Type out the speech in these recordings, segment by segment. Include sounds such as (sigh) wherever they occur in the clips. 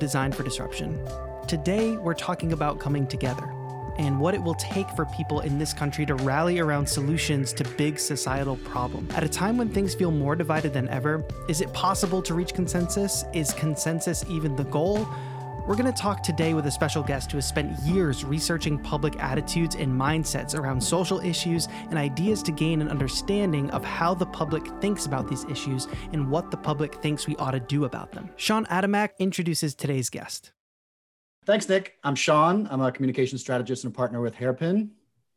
Design for Disruption. Today, we're talking about coming together and what it will take for people in this country to rally around solutions to big societal problems. At a time when things feel more divided than ever, is it possible to reach consensus? Is consensus even the goal? We're going to talk today with a special guest who has spent years researching public attitudes and mindsets around social issues and ideas to gain an understanding of how the public thinks about these issues and what the public thinks we ought to do about them. Sean Adamak introduces today's guest. Thanks, Nick. I'm Sean. I'm a communication strategist and a partner with Hairpin.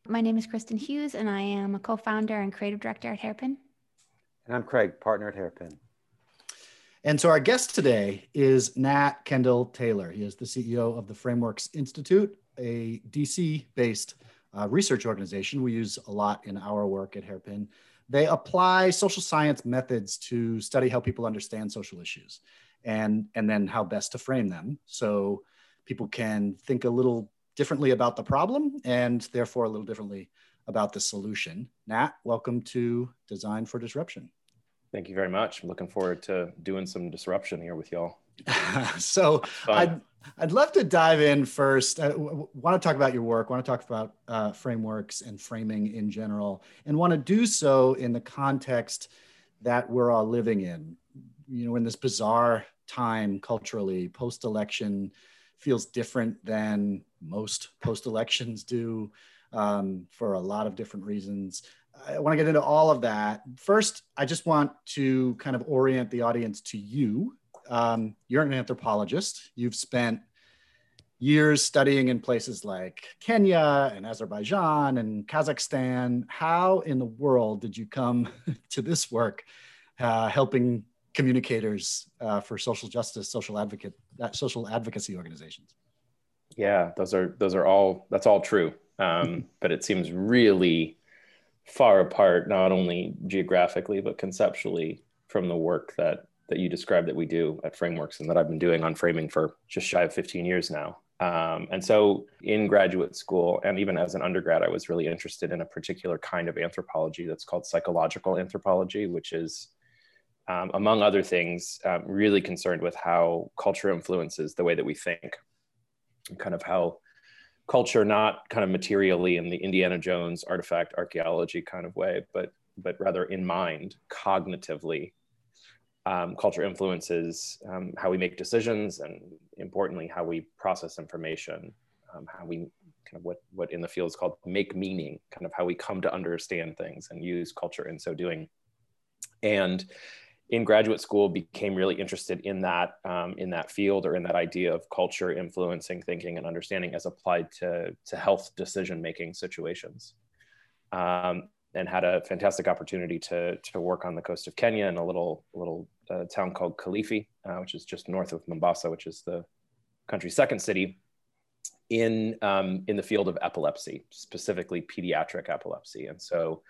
My name is Kristen Hughes, and I am a co founder and creative director at Hairpin. And I'm Craig, partner at Hairpin. And so our guest today is Nat Kendall Taylor. He is the CEO of the Frameworks Institute, a DC based uh, research organization we use a lot in our work at Hairpin. They apply social science methods to study how people understand social issues and, and then how best to frame them. So people can think a little differently about the problem and therefore a little differently about the solution. Nat, welcome to Design for Disruption. Thank you very much. I'm looking forward to doing some disruption here with y'all. (laughs) so I'd, I'd love to dive in first. I want to talk about your work, want to talk about uh, frameworks and framing in general, and want to do so in the context that we're all living in. You know, in this bizarre time culturally, post election, feels different than most post elections do um, for a lot of different reasons. I want to get into all of that. First, I just want to kind of orient the audience to you. Um, you're an anthropologist. You've spent years studying in places like Kenya and Azerbaijan and Kazakhstan. How in the world did you come (laughs) to this work, uh, helping communicators uh, for social justice, social advocate, uh, social advocacy organizations. Yeah, those are those are all that's all true, um, (laughs) but it seems really far apart, not only geographically but conceptually, from the work that that you described that we do at Frameworks and that I've been doing on framing for just shy of 15 years now. Um, and so, in graduate school and even as an undergrad, I was really interested in a particular kind of anthropology that's called psychological anthropology, which is um, among other things, um, really concerned with how culture influences the way that we think, kind of how culture, not kind of materially in the Indiana Jones artifact archaeology kind of way, but but rather in mind, cognitively, um, culture influences um, how we make decisions, and importantly, how we process information, um, how we kind of what what in the field is called make meaning, kind of how we come to understand things and use culture in so doing, and in graduate school became really interested in that um, in that field or in that idea of culture influencing thinking and understanding as applied to, to health decision making situations. Um, and had a fantastic opportunity to, to work on the coast of kenya in a little little uh, town called kilifi uh, which is just north of mombasa which is the country's second city in um, in the field of epilepsy specifically pediatric epilepsy. And so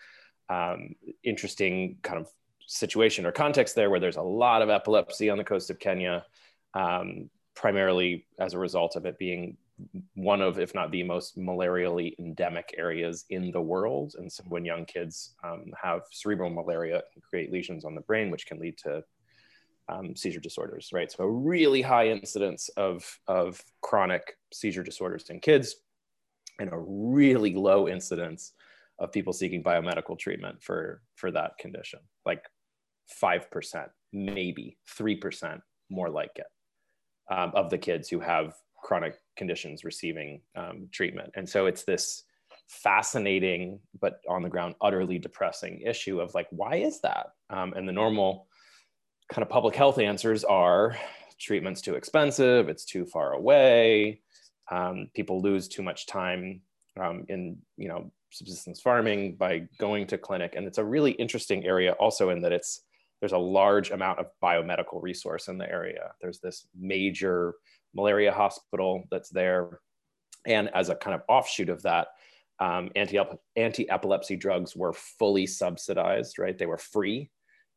um, interesting kind of situation or context there where there's a lot of epilepsy on the coast of Kenya, um, primarily as a result of it being one of, if not the most malarially endemic areas in the world. And so when young kids um, have cerebral malaria, and create lesions on the brain, which can lead to um, seizure disorders, right? So a really high incidence of, of chronic seizure disorders in kids and a really low incidence of people seeking biomedical treatment for, for that condition, like 5%, maybe 3% more like it um, of the kids who have chronic conditions receiving um, treatment. And so it's this fascinating, but on the ground, utterly depressing issue of like, why is that? Um, and the normal kind of public health answers are treatment's too expensive, it's too far away, um, people lose too much time um, in, you know, subsistence farming by going to clinic. And it's a really interesting area also in that it's there's a large amount of biomedical resource in the area. There's this major malaria hospital that's there. And as a kind of offshoot of that, um, anti epilepsy drugs were fully subsidized, right? They were free.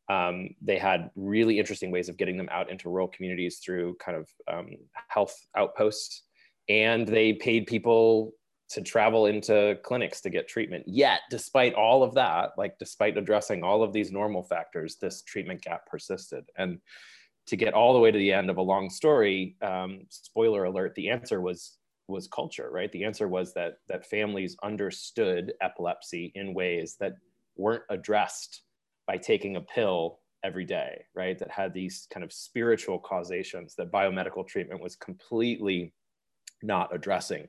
Um, they had really interesting ways of getting them out into rural communities through kind of um, health outposts. And they paid people to travel into clinics to get treatment. Yet, despite all of that, like despite addressing all of these normal factors, this treatment gap persisted. And to get all the way to the end of a long story, um, spoiler alert, the answer was was culture, right? The answer was that that families understood epilepsy in ways that weren't addressed by taking a pill every day, right? That had these kind of spiritual causations that biomedical treatment was completely not addressing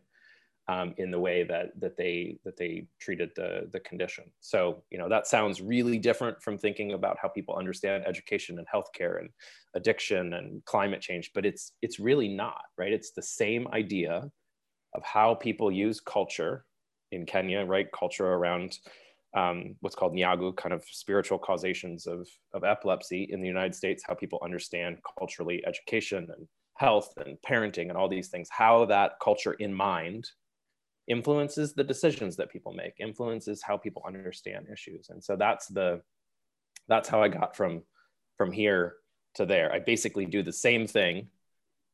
um, in the way that that they that they treated the the condition. So you know that sounds really different from thinking about how people understand education and healthcare and addiction and climate change, but it's it's really not right. It's the same idea of how people use culture in Kenya, right? Culture around um, what's called nyagu, kind of spiritual causations of, of epilepsy in the United States, how people understand culturally education and health and parenting and all these things, how that culture in mind influences the decisions that people make, influences how people understand issues. And so that's the that's how I got from from here to there. I basically do the same thing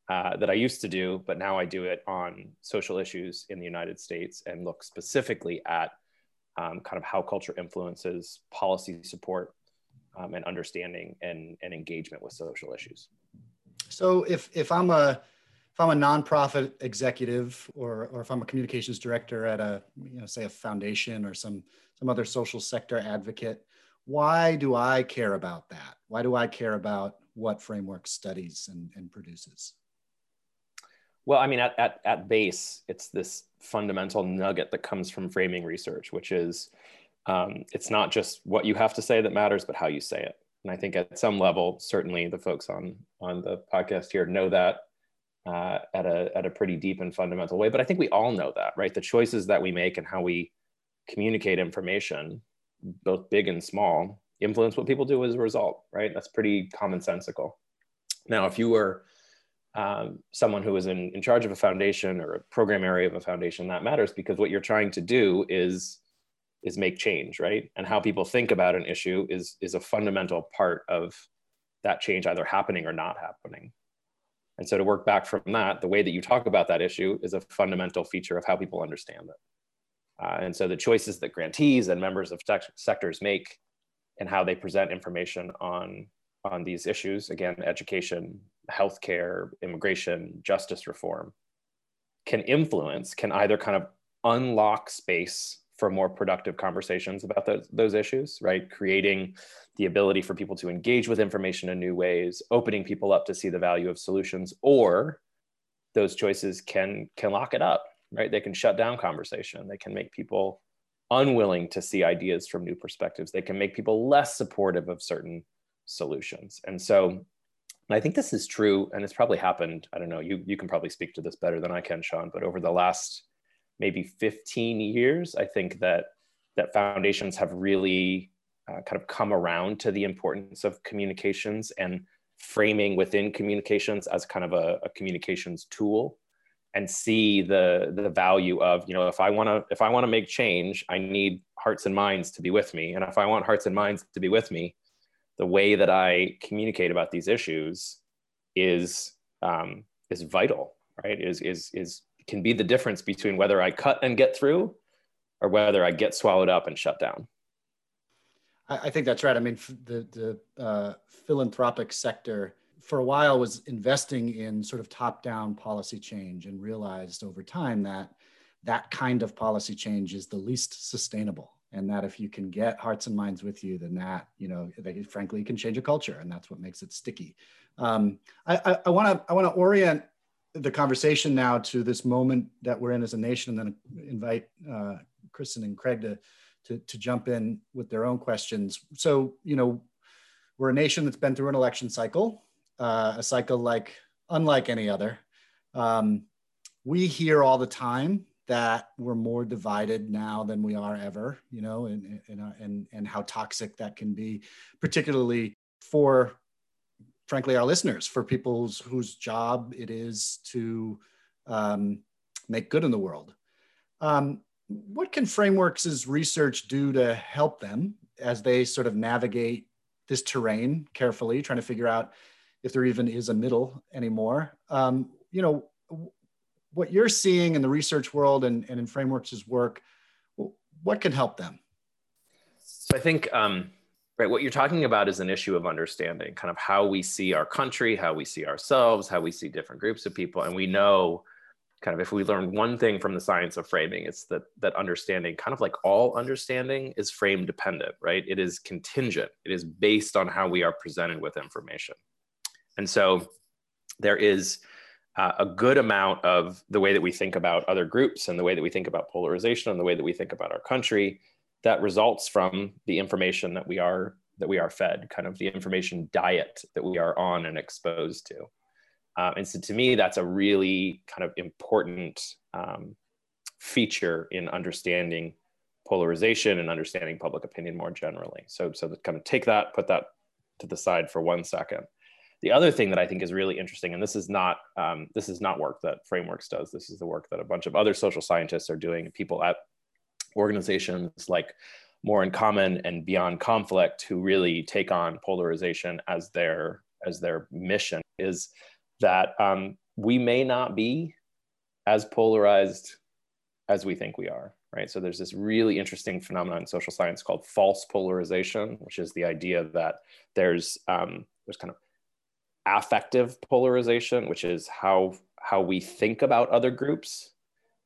uh, that I used to do, but now I do it on social issues in the United States and look specifically at um, kind of how culture influences policy support um, and understanding and, and engagement with social issues. So if if I'm a if I'm a nonprofit executive or or if I'm a communications director at a you know say a foundation or some some other social sector advocate, why do I care about that? Why do I care about what framework studies and, and produces? Well, I mean, at, at, at base, it's this fundamental nugget that comes from framing research, which is um, it's not just what you have to say that matters, but how you say it. And I think at some level, certainly the folks on on the podcast here know that uh, at a at a pretty deep and fundamental way. But I think we all know that, right? The choices that we make and how we communicate information, both big and small, influence what people do as a result, right? That's pretty commonsensical. Now, if you were um, someone who is in, in charge of a foundation or a program area of a foundation that matters because what you're trying to do is is make change right and how people think about an issue is is a fundamental part of that change either happening or not happening and so to work back from that the way that you talk about that issue is a fundamental feature of how people understand it. Uh, and so the choices that grantees and members of sectors make and how they present information on on these issues again education healthcare, immigration, justice reform can influence, can either kind of unlock space for more productive conversations about those, those issues, right? Creating the ability for people to engage with information in new ways, opening people up to see the value of solutions, or those choices can can lock it up, right? They can shut down conversation. They can make people unwilling to see ideas from new perspectives. They can make people less supportive of certain solutions. And so I think this is true, and it's probably happened. I don't know. You you can probably speak to this better than I can, Sean. But over the last maybe 15 years, I think that that foundations have really uh, kind of come around to the importance of communications and framing within communications as kind of a, a communications tool and see the the value of you know if i want to if i want to make change i need hearts and minds to be with me and if i want hearts and minds to be with me the way that I communicate about these issues is um, is vital, right? Is is is can be the difference between whether I cut and get through, or whether I get swallowed up and shut down. I, think that's right. I mean, the the uh, philanthropic sector for a while was investing in sort of top down policy change and realized over time that that kind of policy change is the least sustainable and that if you can get hearts and minds with you then that you know they frankly can change a culture and that's what makes it sticky um, i want to i want to orient the conversation now to this moment that we're in as a nation and then invite uh, kristen and craig to, to, to jump in with their own questions. So you know we're a nation that's been through an election cycle uh, a cycle like unlike any other. Um, we hear all the time that we're more divided now than we are ever, you know, and, and, and, and how toxic that can be, particularly for, frankly, our listeners, for people whose job it is to um, make good in the world. Um, what can Frameworks' research do to help them as they sort of navigate this terrain carefully, trying to figure out if there even is a middle anymore? Um, you know, what you're seeing in the research world and, and in frameworks' work, what can help them? So I think um, right? What you're talking about is an issue of understanding kind of how we see our country how we see ourselves how we see different groups of people. And we know kind of if we learn one thing from the science of framing it's that that understanding kind of like all understanding is frame dependent right? It is contingent. It is based on how we are presented with information. And so there is uh, a good amount of the way that we think about other groups and the way that we think about polarization and the way that we think about our country that results from the information that we are that we are fed kind of the information diet that we are on and exposed to um, and so to me, that's a really kind of important um, feature in understanding polarization and understanding public opinion more generally. So, so to kind of take that, put that to the side for one second. The other thing that I think is really interesting, and this is not um, this is not work that Frameworks does. This is the work that a bunch of other social scientists are doing. People at organizations like More in Common and Beyond Conflict, who really take on polarization as their as their mission, is that um, we may not be as polarized as we think we are right? So there's this really interesting phenomenon in social science called false polarization which is the idea that there's um, there's kind of affective polarization which is how how we think about other groups.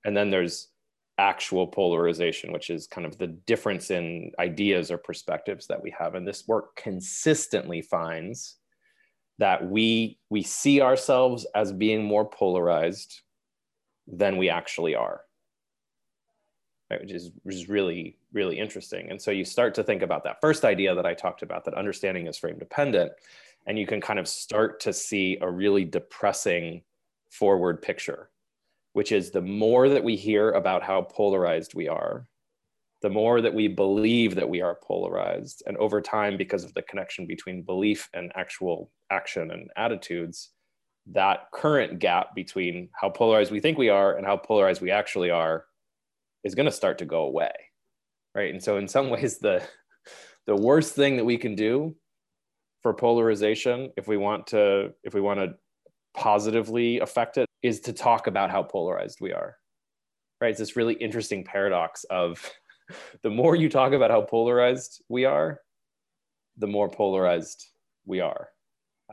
And then there's actual polarization which is kind of the difference in ideas or perspectives that we have. And this work consistently finds that we we see ourselves as being more polarized than we actually are right? which is which is really really interesting. And so you start to think about that first idea that i talked about that understanding is frame dependent and you can kind of start to see a really depressing forward picture which is the more that we hear about how polarized we are the more that we believe that we are polarized. And over time, because of the connection between belief and actual action and attitudes, that current gap between how polarized we think we are and how polarized we actually are is going to start to go away. Right. And so, in some (laughs) ways, the, the worst thing that we can do for polarization, if we want to, if we want to positively affect it, is to talk about how polarized we are. Right. It's this really interesting paradox of (laughs) the more you talk about how polarized we are, the more polarized we are.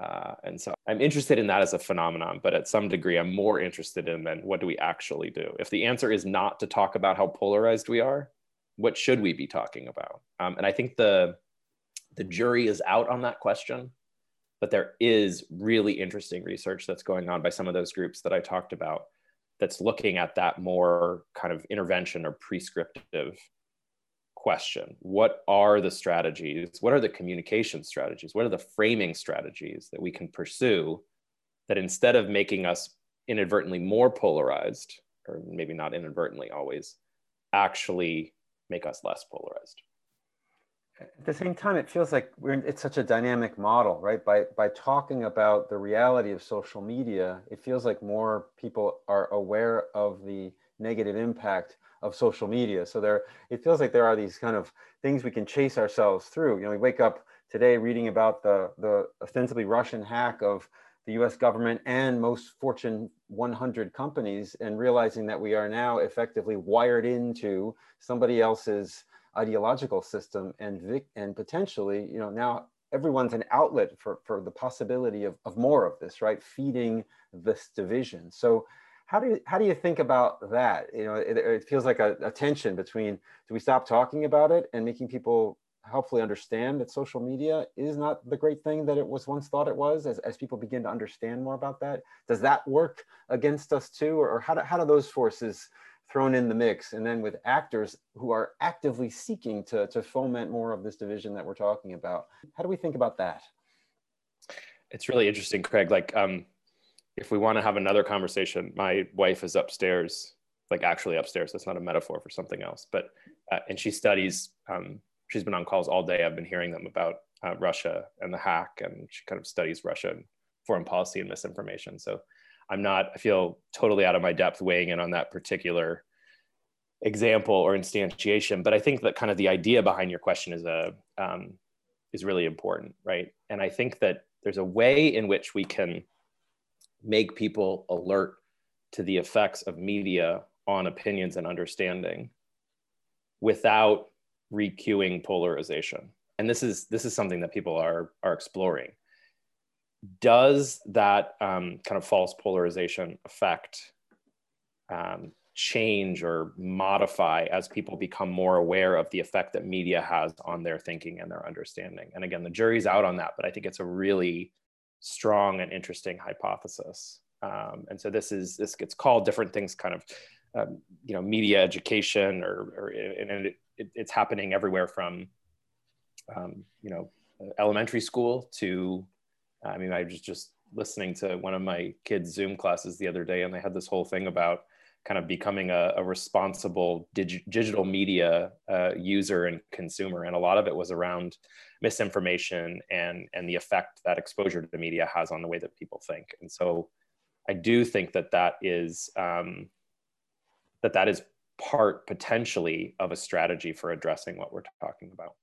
Uh, and so I'm interested in that as a phenomenon, but at some degree, I'm more interested in then what do we actually do? If the answer is not to talk about how polarized we are, what should we be talking about? Um, and I think the the jury is out on that question, but there is really interesting research that's going on by some of those groups that I talked about that's looking at that more kind of intervention or prescriptive question. What are the strategies? What are the communication strategies? What are the framing strategies that we can pursue that instead of making us inadvertently more polarized or maybe not inadvertently always actually make us less polarized at the same time it feels like we're it's such a dynamic model right by by talking about the reality of social media it feels like more people are aware of the negative impact of social media. So there, it feels like there are these kind of things we can chase ourselves through. You know, we wake up today reading about the the ostensibly Russian hack of the U.S. government and most Fortune 100 companies, and realizing that we are now effectively wired into somebody else's ideological system, and and potentially, you know, now everyone's an outlet for for the possibility of of more of this, right? Feeding this division. So how do you, how do you think about that? You know, it, it feels like a, a, tension between do we stop talking about it and making people hopefully understand that social media is not the great thing that it was once thought it was as, as people begin to understand more about that? Does that work against us too? Or, or how, do, how do those forces thrown in the mix and then with actors who are actively seeking to, to foment more of this division that we're talking about? How do we think about that? It's really interesting, Craig. Like, um, if we want to have another conversation, my wife is upstairs, like actually upstairs. That's not a metaphor for something else. But uh, and she studies. Um, she's been on calls all day. I've been hearing them about uh, Russia and the hack, and she kind of studies Russian foreign policy and misinformation. So I'm not. I feel totally out of my depth weighing in on that particular example or instantiation. But I think that kind of the idea behind your question is a um, is really important, right? And I think that there's a way in which we can make people alert to the effects of media on opinions and understanding without recuing polarization. and this is this is something that people are are exploring. Does that um, kind of false polarization affect um, change or modify as people become more aware of the effect that media has on their thinking and their understanding. And again, the jury's out on that, but I think it's a really strong and interesting hypothesis. Um, and so this is this gets called different things, kind of um, you know media education, or, or and it, it, it's happening everywhere from um, you know elementary school to I mean I was just listening to one of my kids' Zoom classes the other day, and they had this whole thing about kind of becoming a, a responsible dig- digital media uh, user and consumer. And a lot of it was around misinformation and, and the effect that exposure to the media has on the way that people think. And so I do think that that is, um, that that is part potentially of a strategy for addressing what we're talking about.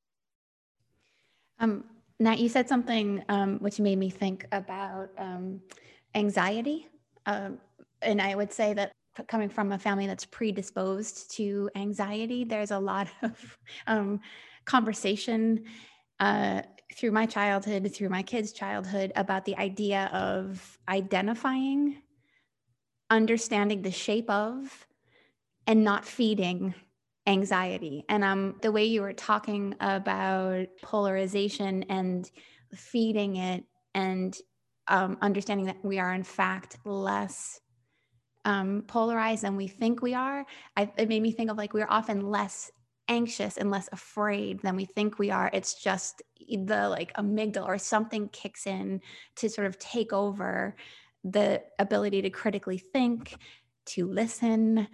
Um, Nat, you said something um, which made me think about um, anxiety. Um, and I would say that coming from a family that's predisposed to anxiety, there's a lot (laughs) of um, conversation uh, through my childhood, through my kids' childhood, about the idea of identifying, understanding the shape of, and not feeding anxiety. And um, the way you were talking about polarization and feeding it and um, understanding that we are, in fact, less um, polarized than we think we are, I, it made me think of like we're often less anxious and less afraid than we think we are. It's just the like amygdala or something kicks in to sort of take over the ability to critically think, to listen,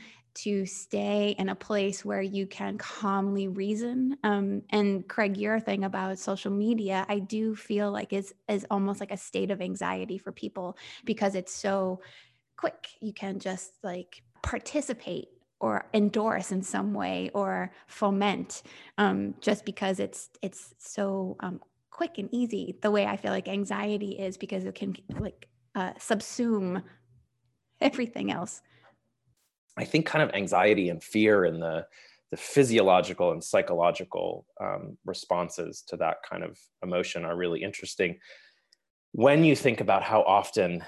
to stay in a place where you can calmly reason. Um, and Craig, your thing about social media, I do feel like is is almost like a state of anxiety for people because it's so quick. You can just like participate or endorse in some way or foment um, just because it's it's so um, quick and easy the way i feel like anxiety is because it can like uh, subsume everything else i think kind of anxiety and fear and the the physiological and psychological um, responses to that kind of emotion are really interesting when you think about how often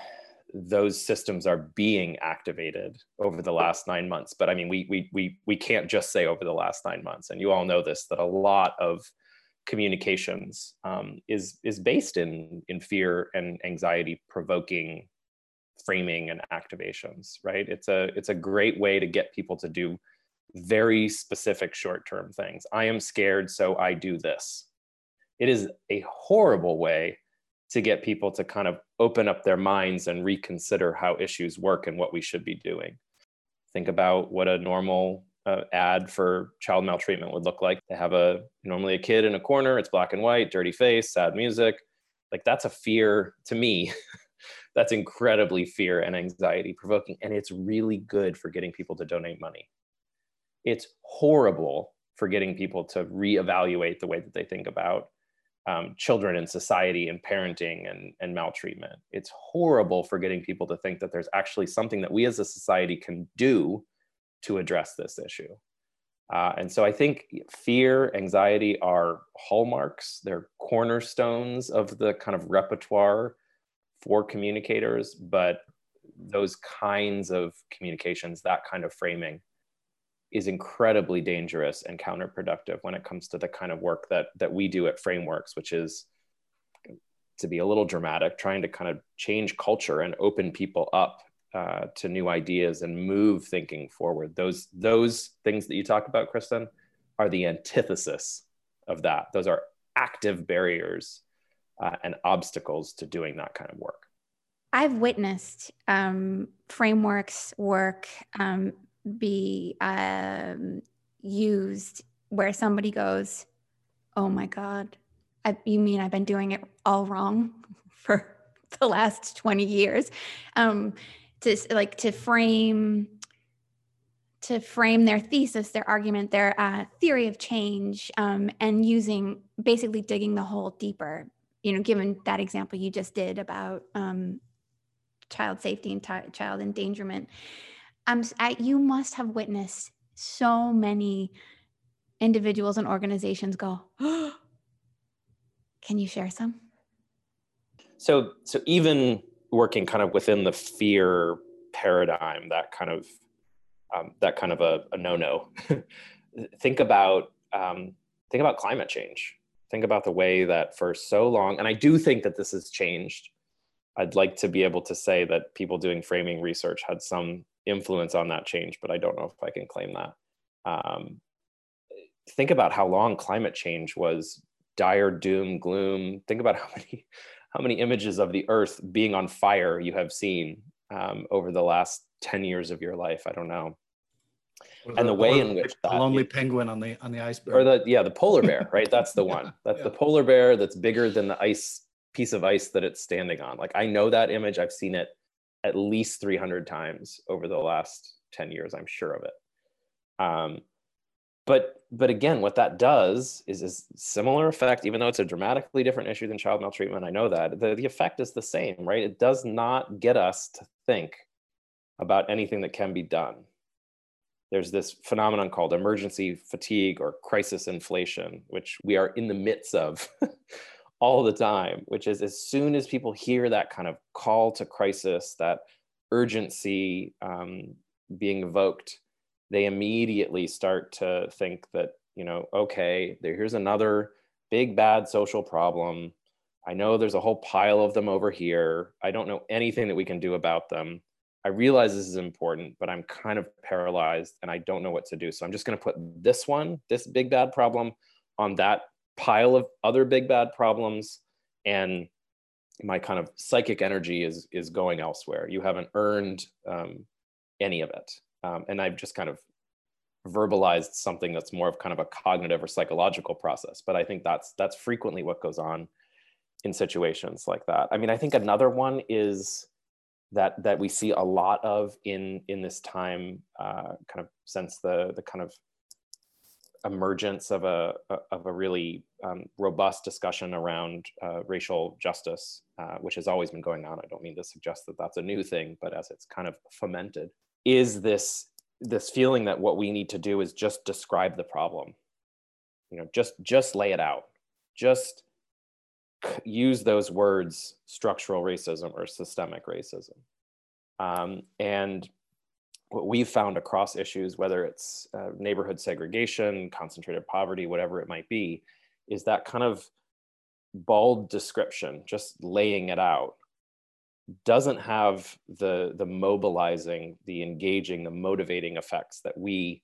those systems are being activated over the last nine months. But I mean, we we we we can't just say over the last nine months, and you all know this that a lot of communications um, is is based in in fear and anxiety provoking framing and activations. Right? It's a it's a great way to get people to do very specific short term things. I am scared, so I do this. It is a horrible way to get people to kind of open up their minds and reconsider how issues work and what we should be doing. Think about what a normal uh, ad for child maltreatment would look like. They have a normally a kid in a corner, it's black and white, dirty face, sad music. Like that's a fear to me. (laughs) that's incredibly fear and anxiety provoking and it's really good for getting people to donate money. It's horrible for getting people to reevaluate the way that they think about um, children in society and parenting and, and maltreatment. It's horrible for getting people to think that there's actually something that we as a society can do to address this issue. Uh, and so I think fear, anxiety are hallmarks, they're cornerstones of the kind of repertoire for communicators, but those kinds of communications, that kind of framing, is incredibly dangerous and counterproductive when it comes to the kind of work that that we do at frameworks which is to be a little dramatic trying to kind of change culture and open people up uh, to new ideas and move thinking forward. Those those things that you talk about kristen are the antithesis of that. Those are active barriers uh, and obstacles to doing that kind of work i've witnessed um, frameworks work um, be um, used where somebody goes, "Oh my God, I, you mean I've been doing it all wrong (laughs) for the last twenty years?" Um, to like to frame to frame their thesis, their argument, their uh, theory of change, um, and using basically digging the hole deeper. You know, given that example you just did about um, child safety and t- child endangerment, I'm, I, you must have witnessed so many individuals and organizations go, (gasps) Can you share some? So, so even working kind of within the fear paradigm, that kind of um, that kind of a, a no-no. (laughs) think about um, think about climate change. Think about the way that for so long, and I do think that this has changed. I'd like to be able to say that people doing framing research had some influence on that change, but I don't know if I can claim that. Um, think about how long climate change was dire doom gloom. Think about (laughs) how many how many images of the Earth being on fire you have seen um, over the last ten years of your life. I don't know. And the, way in which that, lonely penguin on the on the iceberg, or the yeah the polar bear, right? (laughs) That's the one. That's yeah. the polar bear that's bigger than the ice piece of ice that it's standing on. Like I know that image. I've seen it at least 300 times over the last 10 years. I'm sure of it. Um, but but again, what that does is is similar effect, even though it's a dramatically different issue than child maltreatment. I know that the, the effect is the same, right? It does not get us to think about anything that can be done. There's this phenomenon called emergency fatigue or crisis inflation, which we are in the midst of (laughs) all the time, which is as soon as people hear that kind of call to crisis, that urgency um, being evoked, they immediately start to think that, you know, okay, there, here's another big bad social problem. I know there's a whole pile of them over here. I don't know anything that we can do about them. I realize this is important, but I'm kind of paralyzed and I don't know what to do. So I'm just going to put this one, this big bad problem, on that pile of other big bad problems and my kind of psychic energy is is going elsewhere. You haven't earned um, any of it. Um, and i've just kind of verbalized something that's more of kind of a cognitive or psychological process but i think that's that's frequently what goes on in situations like that. I mean i think another one is that that we see a lot of in in this time uh, kind of since the the kind of emergence of a of a really um, robust discussion around uh, racial justice, uh, which has always been going on. I don't mean to suggest that that's a new thing, but as it's kind of fomented, is this this feeling that what we need to do is just describe the problem. You know, just just lay it out. Just use those words, structural racism or systemic racism. Um, and what we've found across issues, whether it's uh, neighborhood segregation, concentrated poverty, whatever it might be, is that kind of bald description, just laying it out, doesn't have the the mobilizing, the engaging, the motivating effects that we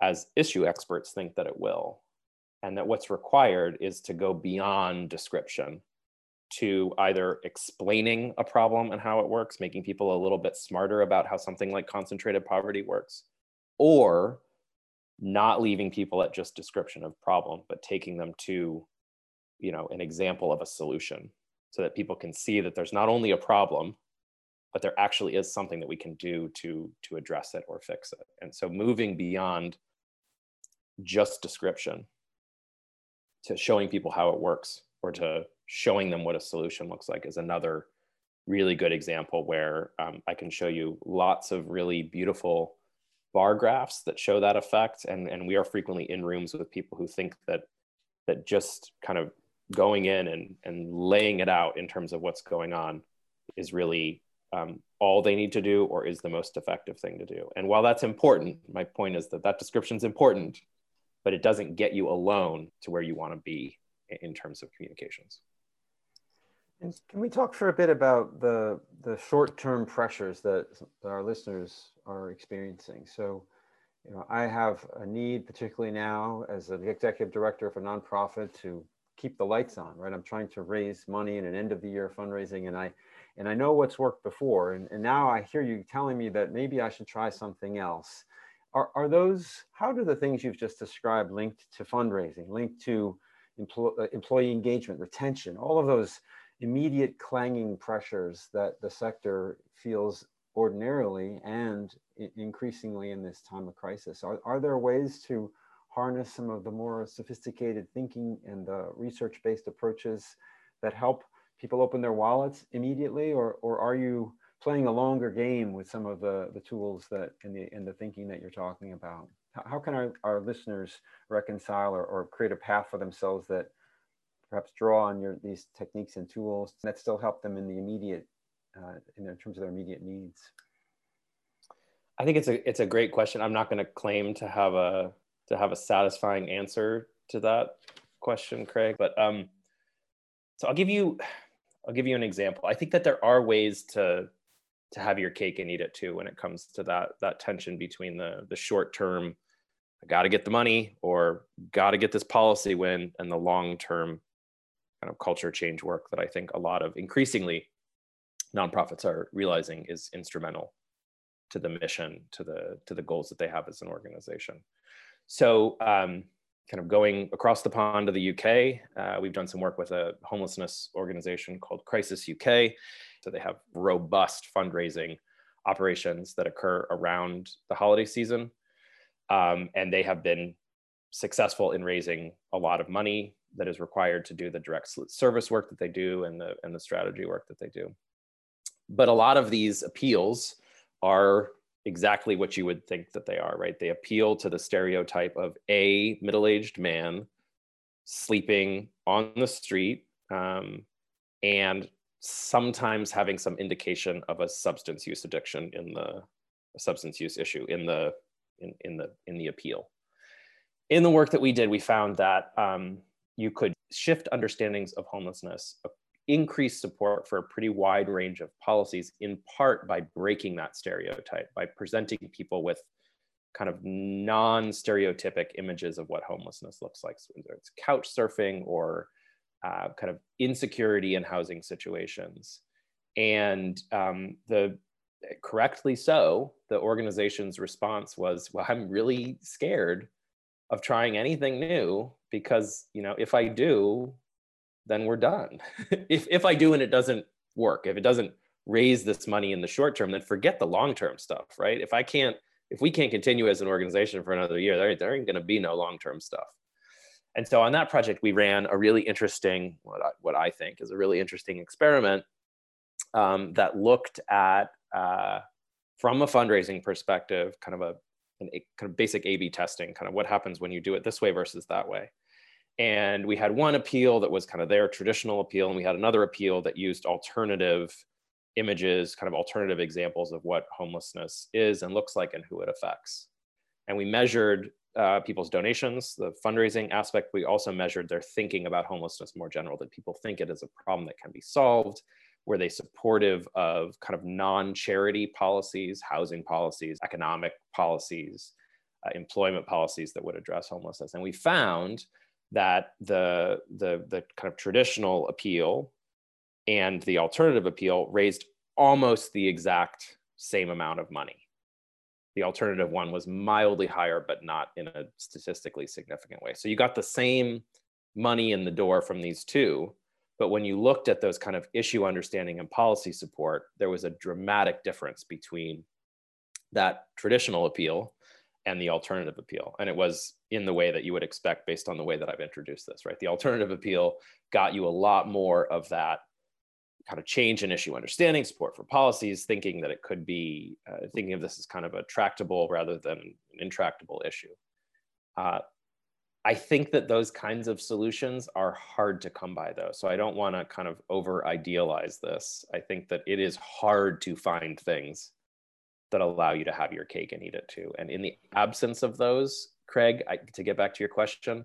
as issue experts think that it will. And that what's required is to go beyond description to either explaining a problem and how it works, making people a little bit smarter about how something like concentrated poverty works, or not leaving people at just description of problem, but taking them to, you know, an example of a solution so that people can see that there's not only a problem, but there actually is something that we can do to to address it or fix it. And so moving beyond just description to showing people how it works or to showing them what a solution looks like is another really good example where um, I can show you lots of really beautiful bar graphs that show that effect. And, and we are frequently in rooms with people who think that, that just kind of going in and, and laying it out in terms of what's going on is really um, all they need to do or is the most effective thing to do. And while that's important, my point is that that description is important, but it doesn't get you alone to where you want to be in terms of communications. And can we talk for a bit about the, the short-term pressures that our listeners are experiencing? So, you know, I have a need, particularly now as the executive director of a nonprofit, to keep the lights on, right? I'm trying to raise money in an end of the year fundraising, and I and I know what's worked before, and, and now I hear you telling me that maybe I should try something else. Are, are those, how do the things you've just described linked to fundraising, linked to employee, uh, employee engagement, retention, all of those immediate clanging pressures that the sector feels ordinarily and increasingly in this time of crisis. Are, are there ways to harness some of the more sophisticated thinking and the research-based approaches that help people open their wallets immediately, or, or are you playing a longer game with some of the, the tools that in the, in the thinking that you're talking about? How, can our, our listeners reconcile or, or create a path for themselves that perhaps draw on your these techniques and tools that still help them in the immediate, uh, in terms of their immediate needs? I think it's a it's a great question. I'm not going to claim to have a to have a satisfying answer to that question, Craig. But um, so I'll give you I'll give you an example. I think that there are ways to to have your cake and eat it too when it comes to that that tension between the the short term I got to get the money or got to get this policy win and the long term kind of culture change work that I think a lot of increasingly nonprofits are realizing is instrumental to the mission to the to the goals that they have as an organization. So um, kind of going across the pond to the UK, uh, we've done some work with a homelessness organization called Crisis UK. So they have robust fundraising operations that occur around the holiday season. Um, and they have been successful in raising a lot of money that is required to do the direct service work that they do and the, and the strategy work that they do. But a lot of these appeals are exactly what you would think that they are, right? They appeal to the stereotype of a middle aged man sleeping on the street um, and sometimes having some indication of a substance use addiction in the substance use issue in the in, in the in the appeal. In the work that we did we found that um, you could shift understandings of homelessness increase support for a pretty wide range of policies, in part by breaking that stereotype, by presenting people with kind of non-stereotypic images of what homelessness looks like, so whether it's couch surfing or uh, kind of insecurity in housing situations. And um, the correctly so, the organization's response was, well, I'm really scared of trying anything new because, you know, if I do, then we're done. (laughs) if, if I do and it doesn't work, if it doesn't raise this money in the short term, then forget the long term stuff, right? If I can't, if we can't continue as an organization for another year, there, there ain't going to be no long term stuff. And so on that project, we ran a really interesting, what I, what I think is a really interesting experiment um, that looked at, uh, from a fundraising perspective, kind of a, an, a kind of basic A/B testing, kind of what happens when you do it this way versus that way. And we had one appeal that was kind of their traditional appeal, and we had another appeal that used alternative images, kind of alternative examples of what homelessness is and looks like and who it affects. And we measured uh, people's donations, the fundraising aspect. We also measured their thinking about homelessness more general, that people think it is a problem that can be solved. Were they supportive of kind of non charity policies, housing policies, economic policies, uh, employment policies that would address homelessness? And we found that the, the, the kind of traditional appeal and the alternative appeal raised almost the exact same amount of money. The alternative one was mildly higher, but not in a statistically significant way. So you got the same money in the door from these two, but when you looked at those kind of issue understanding and policy support, there was a dramatic difference between that traditional appeal and the alternative appeal. And it was in the way that you would expect based on the way that I've introduced this, right? The alternative appeal got you a lot more of that kind of change in issue understanding, support for policies, thinking that it could be, uh, thinking of this as kind of a tractable rather than an intractable issue. Uh, I think that those kinds of solutions are hard to come by though. So I don't want to kind of over idealize this. I think that it is hard to find things that allow you to have your cake and eat it too. And in the absence of those, Craig, I, to get back to your question,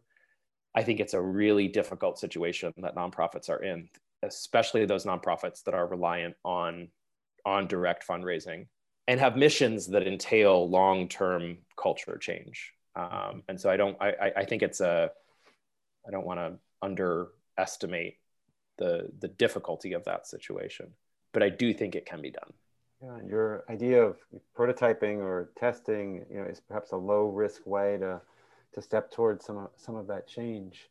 I think it's a really difficult situation that nonprofits are in, especially those nonprofits that are reliant on on direct fundraising and have missions that entail long-term culture change. Um, and so I don't, I, I think it's a, I don't want to underestimate the the difficulty of that situation, but I do think it can be done. Yeah, your idea of prototyping or testing, you know, is perhaps a low risk way to to step towards some of, some of that change.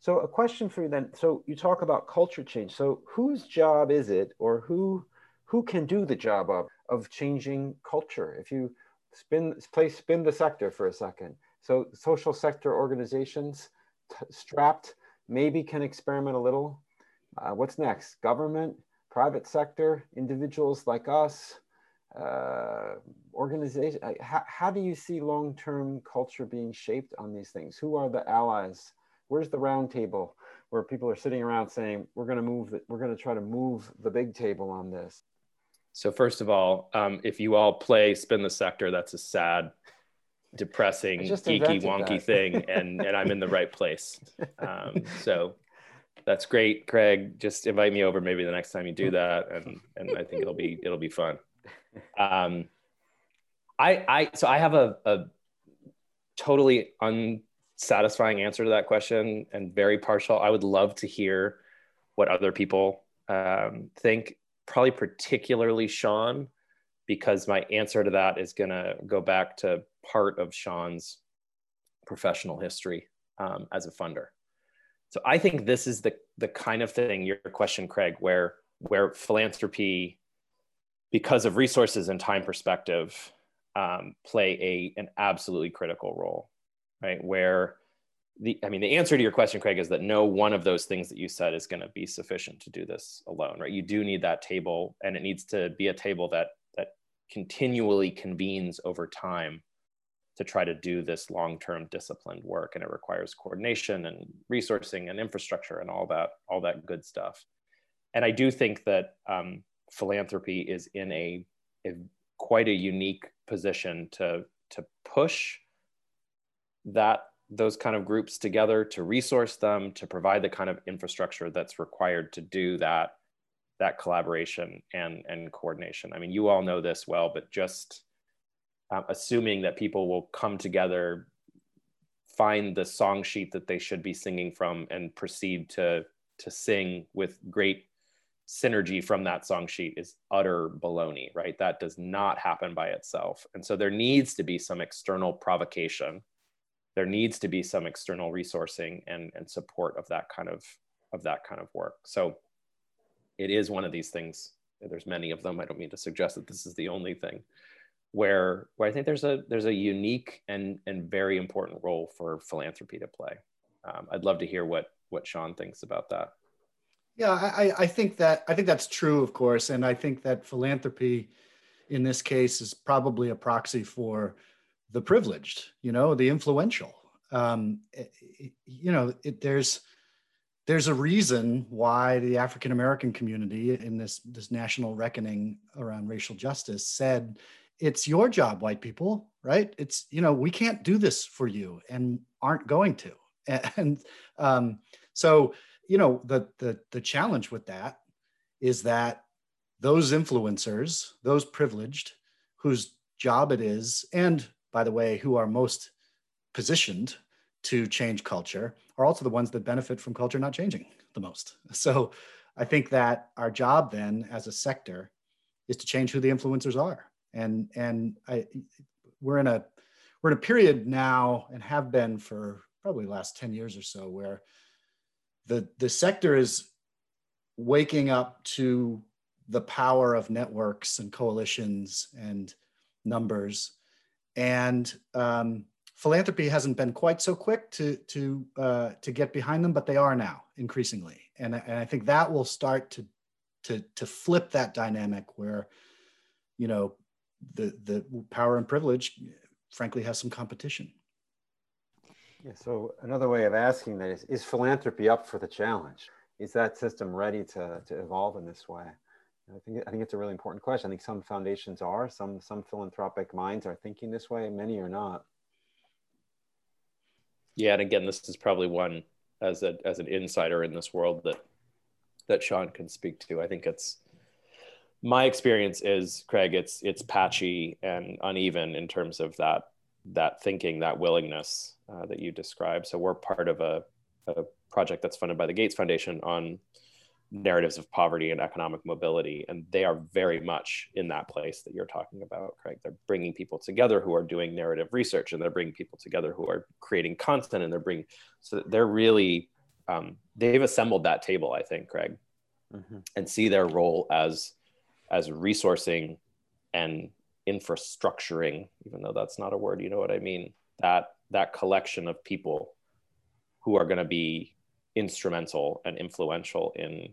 So, a question for you then. So, you talk about culture change. So, whose job is it, or who who can do the job of of changing culture? If you spin place spin the sector for a second. So, social sector organizations strapped maybe can experiment a little. Uh, what's next? Government private sector, individuals like us, uh, organization. How, how do you see long-term culture being shaped on these things? Who are the allies? Where's the roundtable? where people are sitting around saying, we're going to move, the, we're going to try to move the big table on this. So first of all, um, if you all play spin the sector, that's a sad, depressing, geeky, wonky that. thing, and and I'm in the right (laughs) place. Um, so that's great, Craig. Just invite me over maybe the next time you do that, and and I think it'll be (laughs) it'll be fun. Um, I I so I have a, a totally unsatisfying answer to that question and very partial. I would love to hear what other people um, think probably particularly Sean, because my answer to that is going to go back to part of Sean's professional history um, as a funder. So I think this is the the kind of thing your question, Craig, where where philanthropy, because of resources and time perspective, um, play a an absolutely critical role, right? Where the i mean the answer to your question craig is that no one of those things that you said is going to be sufficient to do this alone right you do need that table and it needs to be a table that that continually convenes over time to try to do this long-term disciplined work and it requires coordination and resourcing and infrastructure and all that all that good stuff and i do think that um, philanthropy is in a, a quite a unique position to to push that those kind of groups together to resource them to provide the kind of infrastructure that's required to do that that collaboration and and coordination. I mean you all know this well but just um, assuming that people will come together find the song sheet that they should be singing from and proceed to to sing with great synergy from that song sheet is utter baloney right? That does not happen by itself. And so there needs to be some external provocation there needs to be some external resourcing and, and support of that kind of of that kind of work. So it is one of these things. There's many of them. I don't mean to suggest that this is the only thing where where I think there's a there's a unique and and very important role for philanthropy to play. Um, I'd love to hear what what Sean thinks about that. Yeah, I, I think that I think that's true, of course, and I think that philanthropy, in this case, is probably a proxy for the privileged, you know, the influential. Um, it, it, you know, it, there's there's a reason why the African American community in this this national reckoning around racial justice said it's your job, white people, right? It's you know we can't do this for you and aren't going to. (laughs) And um, so you know the the the challenge with that is that those influencers, those privileged, whose job it is, and by the way, who are most positioned to change culture are also the ones that benefit from culture not changing the most. So I think that our job then as a sector is to change who the influencers are. And and I we're in a we're in a period now and have been for probably last 10 years or so where the the sector is waking up to the power of networks and coalitions and numbers and um, philanthropy hasn't been quite so quick to to uh, to get behind them, but they are now increasingly, and, and I think that will start to to to flip that dynamic where, you know, the the power and privilege, frankly, has some competition. Yeah. So another way of asking that is: Is philanthropy up for the challenge? Is that system ready to to evolve in this way? I think I think it's a really important question. I think some foundations are, some some philanthropic minds are thinking this way, many are not. Yeah, and again, this is probably one as a as an insider in this world that that Sean can speak to. I think it's my experience is Craig. It's it's patchy and uneven in terms of that that thinking, that willingness uh, that you described. So we're part of a, a project that's funded by the Gates Foundation on narratives of poverty and economic mobility and they are very much in that place that you're talking about craig they're bringing people together who are doing narrative research and they're bringing people together who are creating content and they're bringing so they're really um, they've assembled that table i think craig mm-hmm. and see their role as as resourcing and infrastructuring even though that's not a word you know what i mean that that collection of people who are going to be instrumental and influential in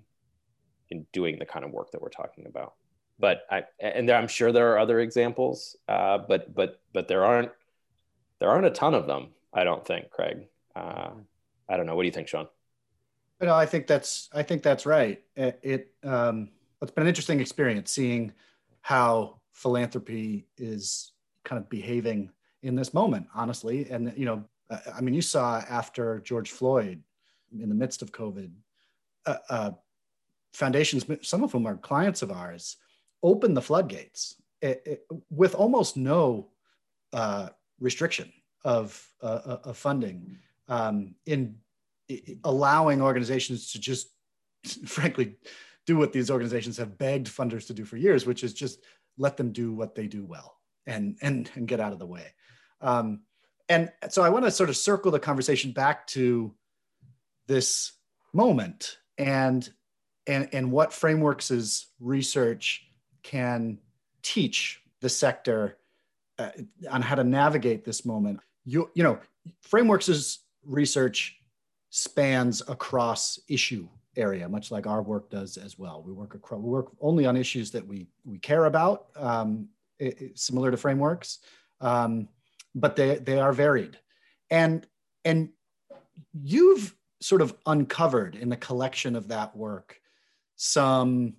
in doing the kind of work that we're talking about but i and there, i'm sure there are other examples uh, but but but there aren't there aren't a ton of them i don't think craig uh, i don't know what do you think sean No, I think that's I think that's right. It, it um, it's been an interesting experience seeing how philanthropy is kind of behaving in this moment, honestly. And you know, I mean, you saw after George Floyd, in the midst of COVID, uh, uh, foundations, some of whom are clients of ours, open the floodgates it, it, with almost no uh, restriction of, uh, uh, of funding um, in allowing organizations to just, (laughs) frankly, do what these organizations have begged funders to do for years, which is just let them do what they do well and and and get out of the way. Um, and so I want to sort of circle the conversation back to this moment and and and what frameworks' research can teach the sector uh, on how to navigate this moment. You you know, frameworks' research spans across issue area, much like our work does as well. We work across, we work only on issues that we we care about, um, it, it, similar to frameworks, um, but they they are varied, and and you've sort of uncovered in the collection of that work some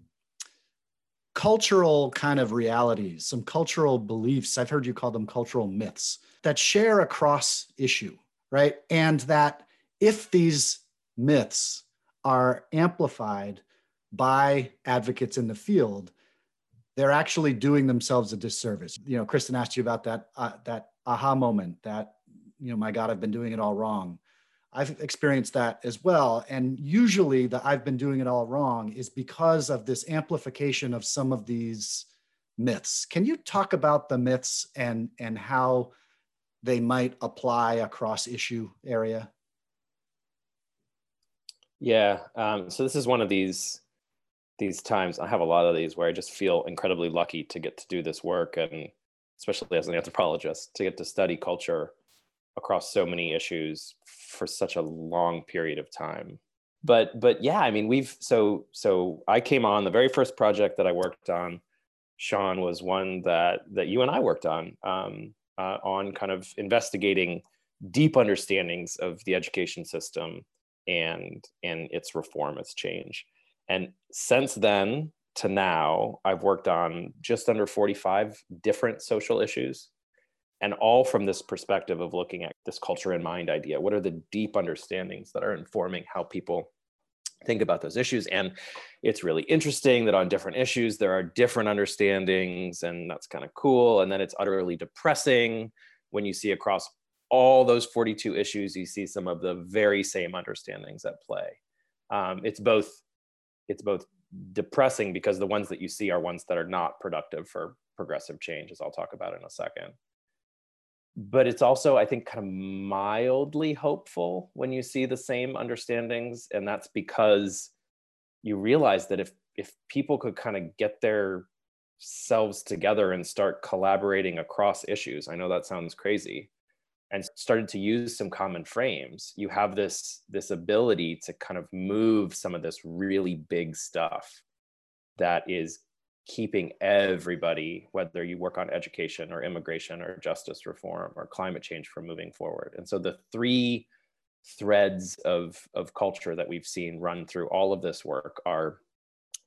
cultural kind of realities, some cultural beliefs. I've heard you call them cultural myths that share across issue, right? And that if these myths are amplified by advocates in the field, they're actually doing themselves a disservice. You know, Kristen asked you about that uh, that aha moment that you know, my God, I've been doing it all wrong. I've experienced that as well. And usually, the I've been doing it all wrong is because of this amplification of some of these myths. Can you talk about the myths and, and how they might apply across issue area? Yeah. Um, so this is one of these these times. I have a lot of these where I just feel incredibly lucky to get to do this work, and especially as an anthropologist, to get to study culture across so many issues for such a long period of time. But but yeah i mean we've so so i came on the very first project that i worked on sean was one that that you and i worked on um, uh, on kind of investigating deep understandings of the education system and and its reform its change. And since then to now i've worked on just under 45 different social issues and all from this perspective of looking at this culture and mind idea what are the deep understandings that are informing how people think about those issues? And it's really interesting that on different issues there are different understandings and that's kind of cool and then it's utterly depressing when you see across all those 42 issues you see some of the very same understandings at play. Um, it's both it's both depressing because the ones that you see are ones that are not productive for progressive change as i'll talk about in a second but it's also i think kind of mildly hopeful when you see the same understandings and that's because you realize that if if people could kind of get their selves together and start collaborating across issues i know that sounds crazy and started to use some common frames you have this this ability to kind of move some of this really big stuff that is keeping everybody, whether you work on education or immigration or justice reform or climate change, from moving forward. And so the three threads of, of culture that we've seen run through all of this work are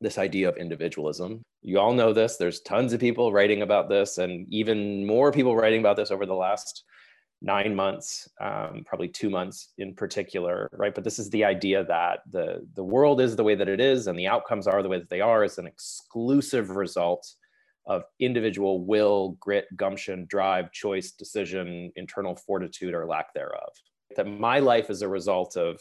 this idea of individualism. You all know this. There's tons of people writing about this, and even more people writing about this over the last nine months, um, probably two months in particular, right? But this is the idea that the, the world is the way that it is and the outcomes are the way that they are is an exclusive result of individual will, grit, gumption, drive, choice, decision, internal fortitude, or lack thereof. That my life is a result of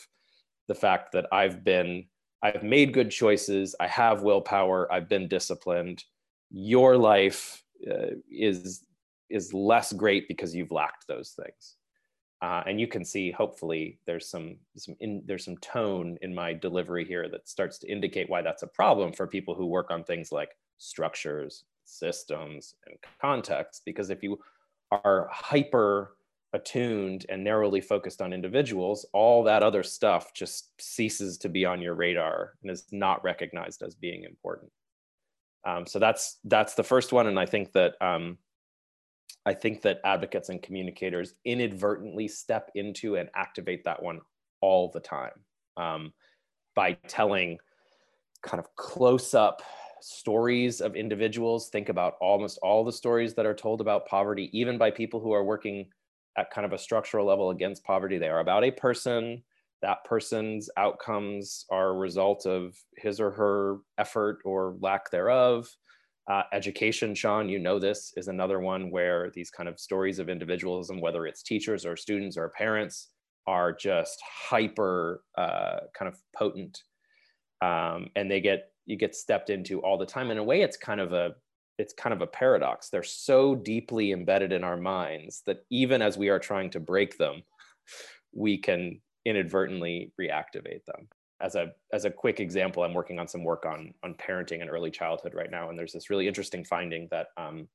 the fact that I've been, I've made good choices, I have willpower, I've been disciplined. Your life uh, is is less great because you've lacked those things. Uh, and you can see, hopefully, there's some some in, there's some tone in my delivery here that starts to indicate why that's a problem for people who work on things like structures, systems, and context. Because if you are hyper attuned and narrowly focused on individuals, all that other stuff just ceases to be on your radar and is not recognized as being important. Um, so that's that's the first one, and I think that um, I think that advocates and communicators inadvertently step into and activate that one all the time. Um, by telling kind of close up stories of individuals. Think about almost all the stories that are told about poverty, even by people who are working at kind of a structural level against poverty. They are about a person. That person's outcomes are a result of his or her effort or lack thereof. Uh, education, Sean, you know this is another one where these kind of stories of individualism, whether it's teachers or students or parents, are just hyper uh, kind of potent, um, and they get you get stepped into all the time. In a way, it's kind of a it's kind of a paradox. They're so deeply embedded in our minds that even as we are trying to break them, we can inadvertently reactivate them as a as a quick example, I'm working on some work on on parenting and early childhood right now, and there's this really interesting finding that um,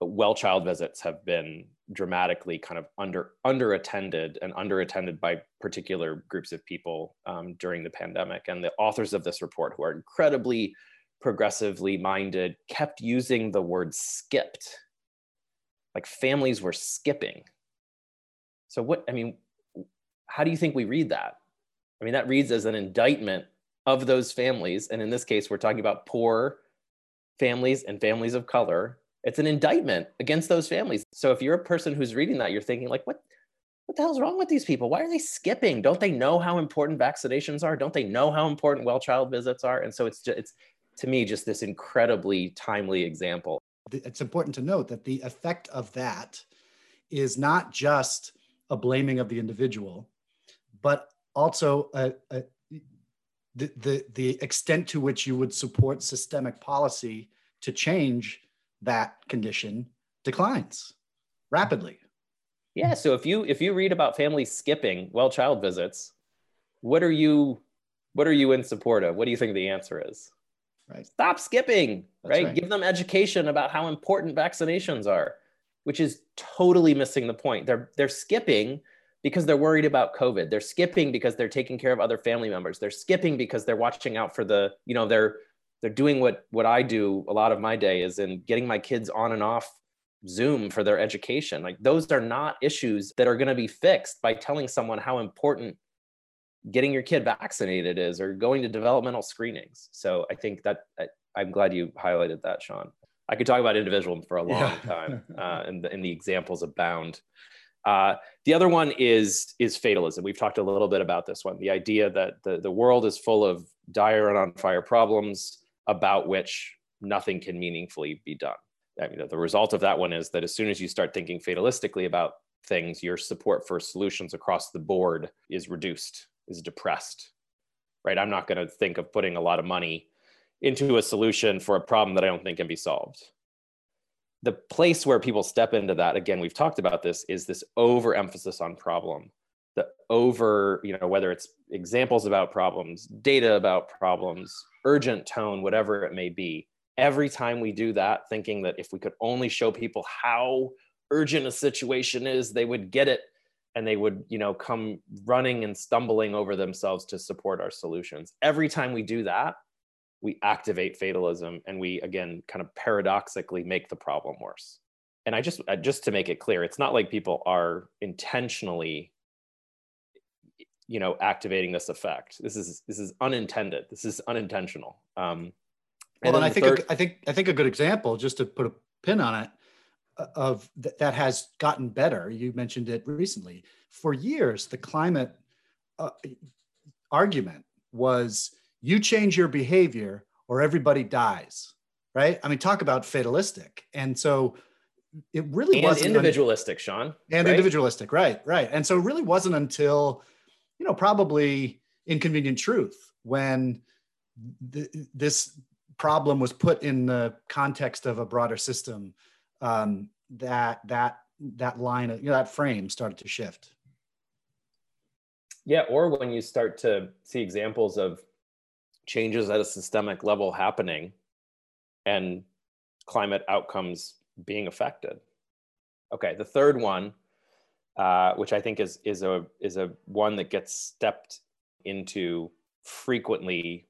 well child visits have been dramatically kind of under under attended and under attended by particular groups of people um, during the pandemic. And the authors of this report, who are incredibly progressively minded, kept using the word skipped, like families were skipping. So what I mean, how do you think we read that? I mean, that reads as an indictment of those families. And in this case, we're talking about poor families and families of color. It's an indictment against those families. So if you're a person who's reading that, you're thinking like, what, what the hell's wrong with these people? Why are they skipping? Don't they know how important vaccinations are? Don't they know how important well child visits are? And so it's just, it's to me just this incredibly timely example. It's important to note that the effect of that is not just a blaming of the individual, but also uh, uh, the, the, the extent to which you would support systemic policy to change that condition declines rapidly. Yeah. So if you if you read about families skipping well child visits, what are you what are you in support of? What do you think the answer is? Right. Stop skipping. Right? right? Give them education about how important vaccinations are, which is totally missing the point. They're they're skipping because they're worried about COVID. They're skipping because they're taking care of other family members. They're skipping because they're watching out for the, you know, they're they're doing what what I do a lot of my day is in getting my kids on and off Zoom for their education. Like those are not issues that are going to be fixed by telling someone how important getting your kid vaccinated is or going to developmental screenings. So I think that I, am glad you highlighted that, Sean. I could talk about individualism for a long yeah. time, (laughs) uh, and, and the examples abound. Uh, the other one is is fatalism. We've talked a little bit about this one. The idea that the, the world is full of dire and on fire problems about which nothing can meaningfully be done. I mean, the result of that one is that as soon as you start thinking fatalistically about things, your support for solutions across the board is reduced, is depressed. Right? I'm not going to think of putting a lot of money into a solution for a problem that I don't think can be solved the place where people step into that again we've talked about this is this overemphasis on problem. The over you know whether it's examples about problems data about problems urgent tone whatever it may be. Every time we do that thinking that if we could only show people how urgent a situation is they would get it and they would you know come running and stumbling over themselves to support our solutions. Every time we do that we activate fatalism and we again kind of paradoxically make the problem worse. And i just just to make it clear it's not like people are intentionally you know activating this effect. This is this is unintended. This is unintentional. Um well and, and i think third... a, i think i think a good example just to put a pin on it uh, of th- that has gotten better you mentioned it recently. For years the climate uh, argument was you change your behavior or everybody dies right? I mean talk about fatalistic. And so it really was individualistic un- sean and right? individualistic right right. And so it really wasn't until you know probably inconvenient truth when th- this problem was put in the context of a broader system um, that that that line of you know that frame started to shift. Yeah or when you start to see examples of changes at a systemic level happening and climate outcomes being affected. Okay, the third one, uh, which I think is is a is a one that gets stepped into frequently,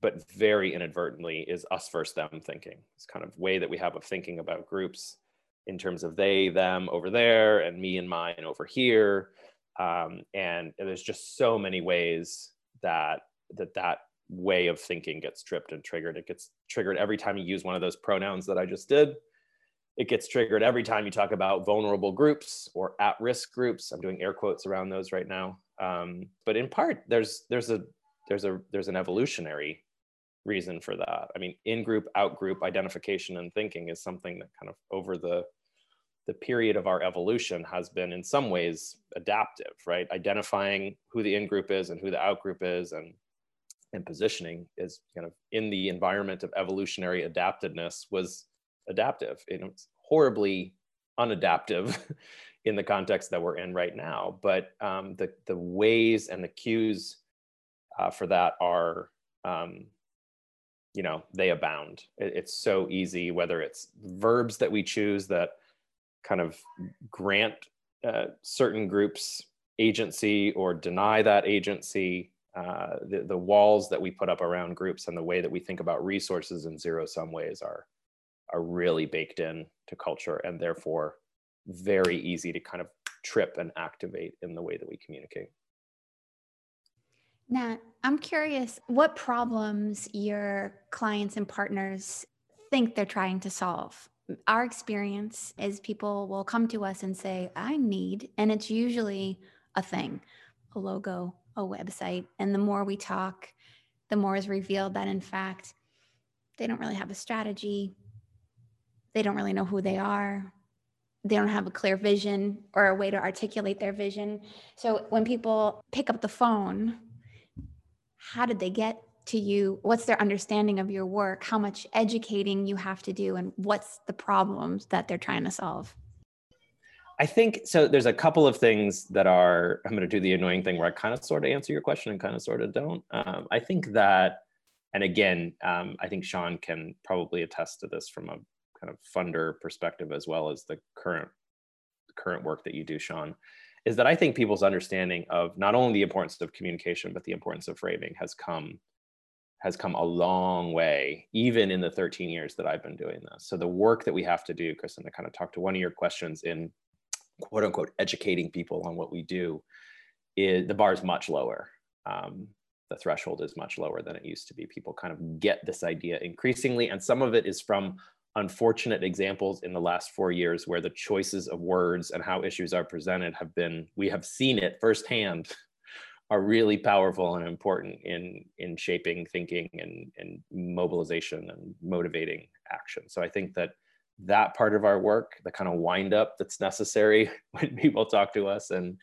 but very inadvertently, is us versus them thinking. It's kind of way that we have of thinking about groups in terms of they, them over there, and me and mine over here. Um, and there's just so many ways that that that way of thinking gets tripped and triggered. It gets triggered every time you use one of those pronouns that I just did. It gets triggered every time you talk about vulnerable groups or at-risk groups. I'm doing air quotes around those right now. Um, but in part, there's there's a there's a there's an evolutionary reason for that. I mean, in-group, out-group identification and thinking is something that kind of over the the period of our evolution has been in some ways adaptive, right? Identifying who the in-group is and who the out-group is and and positioning is kind of in the environment of evolutionary adaptedness was adaptive. It's horribly unadaptive (laughs) in the context that we're in right now. But um, the the ways and the cues uh, for that are, um, you know, they abound. It, it's so easy. Whether it's verbs that we choose that kind of grant uh, certain groups agency or deny that agency uh, the, the walls that we put up around groups and the way that we think about resources in zero sum ways are are really baked in to culture and therefore very easy to kind of trip and activate in the way that we communicate. Nat, I'm curious what problems your clients and partners think they're trying to solve. Our experience is people will come to us and say, I need, and it's usually a thing, a logo, a website. And the more we talk, the more is revealed that in fact, they don't really have a strategy. They don't really know who they are. They don't have a clear vision or a way to articulate their vision. So when people pick up the phone, how did they get to you? What's their understanding of your work? How much educating you have to do? And what's the problems that they're trying to solve? I think so. There's a couple of things that are, I'm going to do the annoying thing where I kind of sort of answer your question and kind of sort of don't. Um, I think that, and again, um, I think Sean can probably attest to this from a kind of funder perspective as well as the current current work that you do, Sean, is that I think people's understanding of not only the importance of communication but the importance of framing has come has come a long way, even in the 13 years that I've been doing this. So the work that we have to do, Kristen, to kind of talk to one of your questions in quote unquote educating people on what we do is the bar is much lower. Um, the threshold is much lower than it used to be. People kind of get this idea increasingly and some of it is from unfortunate examples in the last four years where the choices of words and how issues are presented have been we have seen it firsthand (laughs) are really powerful and important in in shaping thinking and, and mobilization and motivating action. So i think that that part of our work, the kind of wind up that's necessary (laughs) when people talk to us and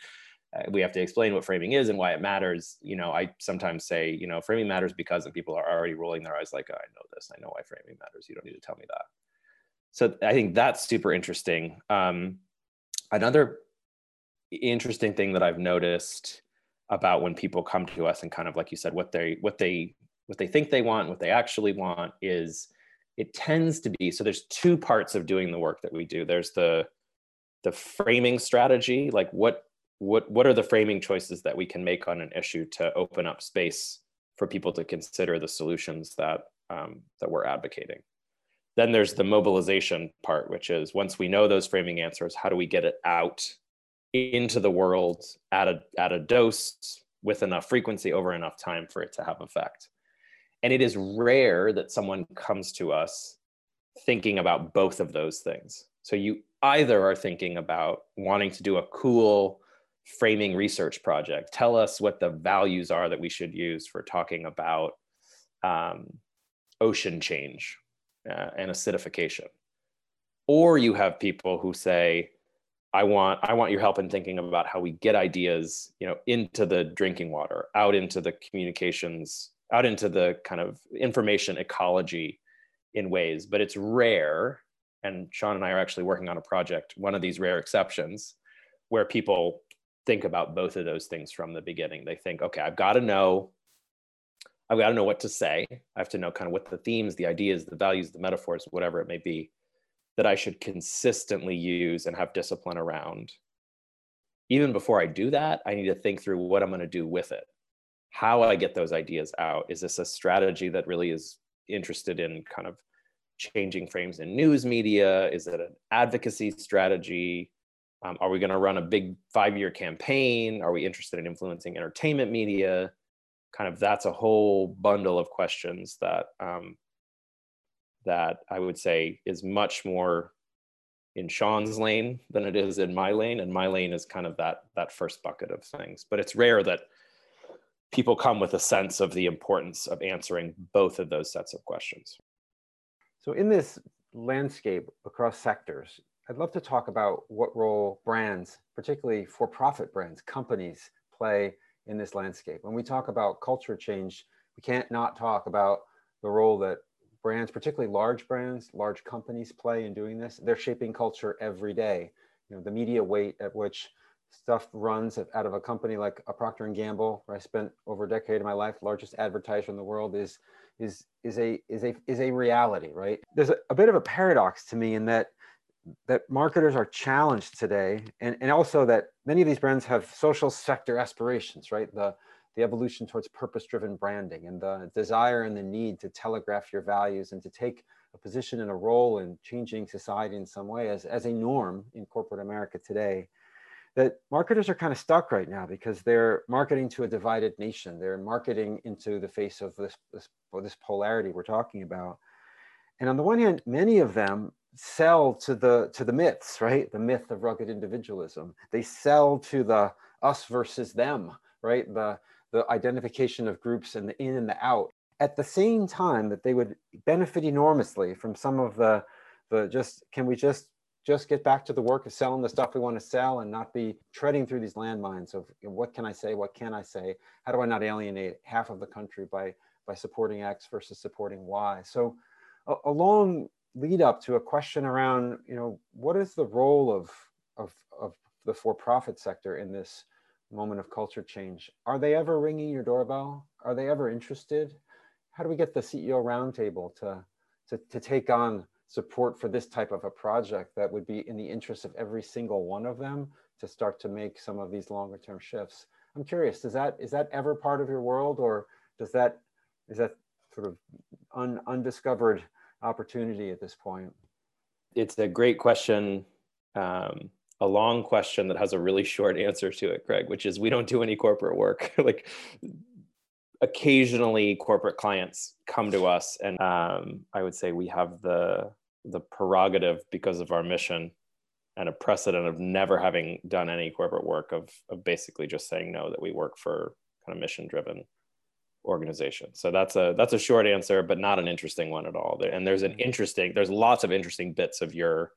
uh, we have to explain what framing is and why it matters. You know, I sometimes say, you know, framing matters because and people are already rolling their eyes like, oh, I know this, I know why framing matters. You don't need to tell me that. So I think that's super interesting. Um, another interesting thing that I've noticed about when people come to us and kind of like you said, what they what they what they think they want, what they actually want is it tends to be so there's two parts of doing the work that we do. There's the the framing strategy like what what what are the framing choices that we can make on an issue to open up space for people to consider the solutions that um, that we're advocating. Then there's the mobilization part which is once we know those framing answers how do we get it out into the world at a at a dose with enough frequency over enough time for it to have effect and it is rare that someone comes to us thinking about both of those things. So you either are thinking about wanting to do a cool framing research project. Tell us what the values are that we should use for talking about um, ocean change uh, and acidification. Or you have people who say, I want I want your help in thinking about how we get ideas, you know, into the drinking water, out into the communications out into the kind of information ecology in ways, but it's rare. And Sean and I are actually working on a project, one of these rare exceptions, where people think about both of those things from the beginning. They think, okay, I've got to know, I've got to know what to say. I have to know kind of what the themes, the ideas, the values, the metaphors, whatever it may be, that I should consistently use and have discipline around. Even before I do that, I need to think through what I'm going to do with it how I get those ideas out. Is this a strategy that really is interested in kind of changing frames in news media? Is it an advocacy strategy? Um, are we going to run a big five year campaign? Are we interested in influencing entertainment media? kind of that's a whole bundle of questions that um, that I would say is much more in Sean's lane than it is in my lane, and my lane is kind of that that first bucket of things. But it's rare that people come with a sense of the importance of answering both of those sets of questions. So in this landscape across sectors, I'd love to talk about what role brands, particularly for-profit brands, companies play in this landscape. When we talk about culture change, we can't not talk about the role that brands, particularly large brands, large companies play in doing this. They're shaping culture every day. You know, the media weight at which stuff runs out of a company like a Procter and Gamble, where I spent over a decade of my life, largest advertiser in the world, is is is a is a is a reality, right? There's a, a bit of a paradox to me in that that marketers are challenged today, and, and also that many of these brands have social sector aspirations, right? The the evolution towards purpose-driven branding and the desire and the need to telegraph your values and to take a position and a role in changing society in some way as, as a norm in corporate America today that marketers are kind of stuck right now because they're marketing to a divided nation. They're marketing into the face of this, this, this polarity we're talking about. And on the one hand, many of them sell to the to the myths, right? The myth of rugged individualism. They sell to the us versus them, right? The the identification of groups and the in and the out. At the same time that they would benefit enormously from some of the the just can we just just get back to the work of selling the stuff we want to sell and not be treading through these landmines of what can I say, what can I say, how do I not alienate half of the country by by supporting X versus supporting Y. So a, a long lead up to a question around you know what is the role of of, of the for-profit sector in this moment of culture change? Are they ever ringing your doorbell? Are they ever interested? How do we get the ceo roundtable to, to to take on support for this type of a project that would be in the interest of every single one of them to start to make some of these longer term shifts i'm curious does that is that ever part of your world or does that is that sort of un, undiscovered opportunity at this point it's a great question um, a long question that has a really short answer to it, Craig, which is we don't do any corporate work. (laughs) like occasionally corporate clients come to us and um, I would say we have the the prerogative because of our mission and a precedent of never having done any corporate work of, of basically just saying no that we work for kind of mission driven organization so that's a that's a short answer but not an interesting one at all. And there's an mm-hmm. interesting there's lots of interesting bits of your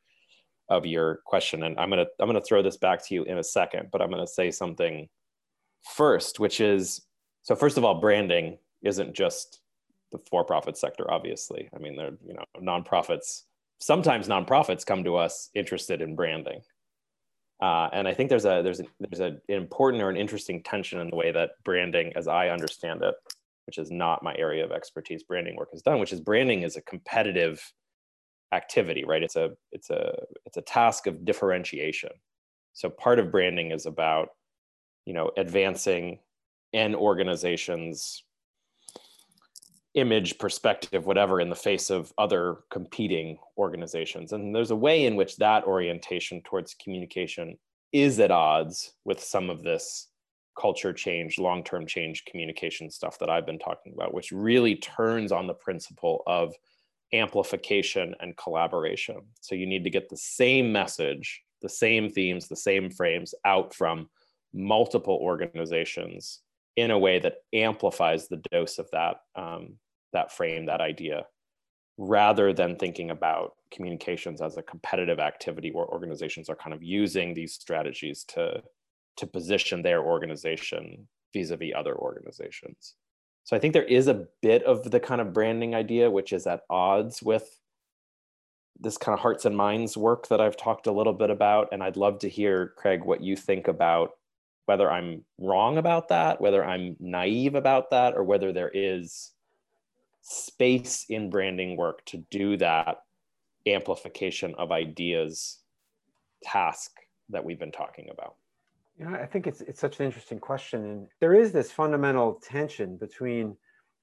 of your question. And i'm going to i'm going to throw this back to you in a second but i'm going to say something first which is so first of all branding isn't just the for-profit sector obviously. I mean they're you know nonprofits sometimes nonprofits come to us interested in branding. Uh, and i think there's a there's a, there's a, an important or an interesting tension in the way that branding as i understand it which is not my area of expertise branding work is done which is branding is a competitive activity right? It's a it's a it's a task of differentiation. So part of branding is about you know advancing an organization's image perspective whatever in the face of other competing organizations and there's a way in which that orientation towards communication is at odds with some of this culture change long-term change communication stuff that i've been talking about which really turns on the principle of amplification and collaboration. So you need to get the same message, the same themes, the same frames out from multiple organizations in a way that amplifies the dose of that um, that frame, that idea, rather than thinking about communications as a competitive activity where organizations are kind of using these strategies to to position their organization vis-a-vis other organizations. So I think there is a bit of the kind of branding idea, which is at odds with this kind of hearts and minds work that I've talked a little bit about. And I'd love to hear, Craig, what you think about whether I'm wrong about that, whether I'm naive about that, or whether there is space in branding work to do that amplification of ideas task that we've been talking about. You know, I think it's it's such an interesting question, and there is this fundamental tension between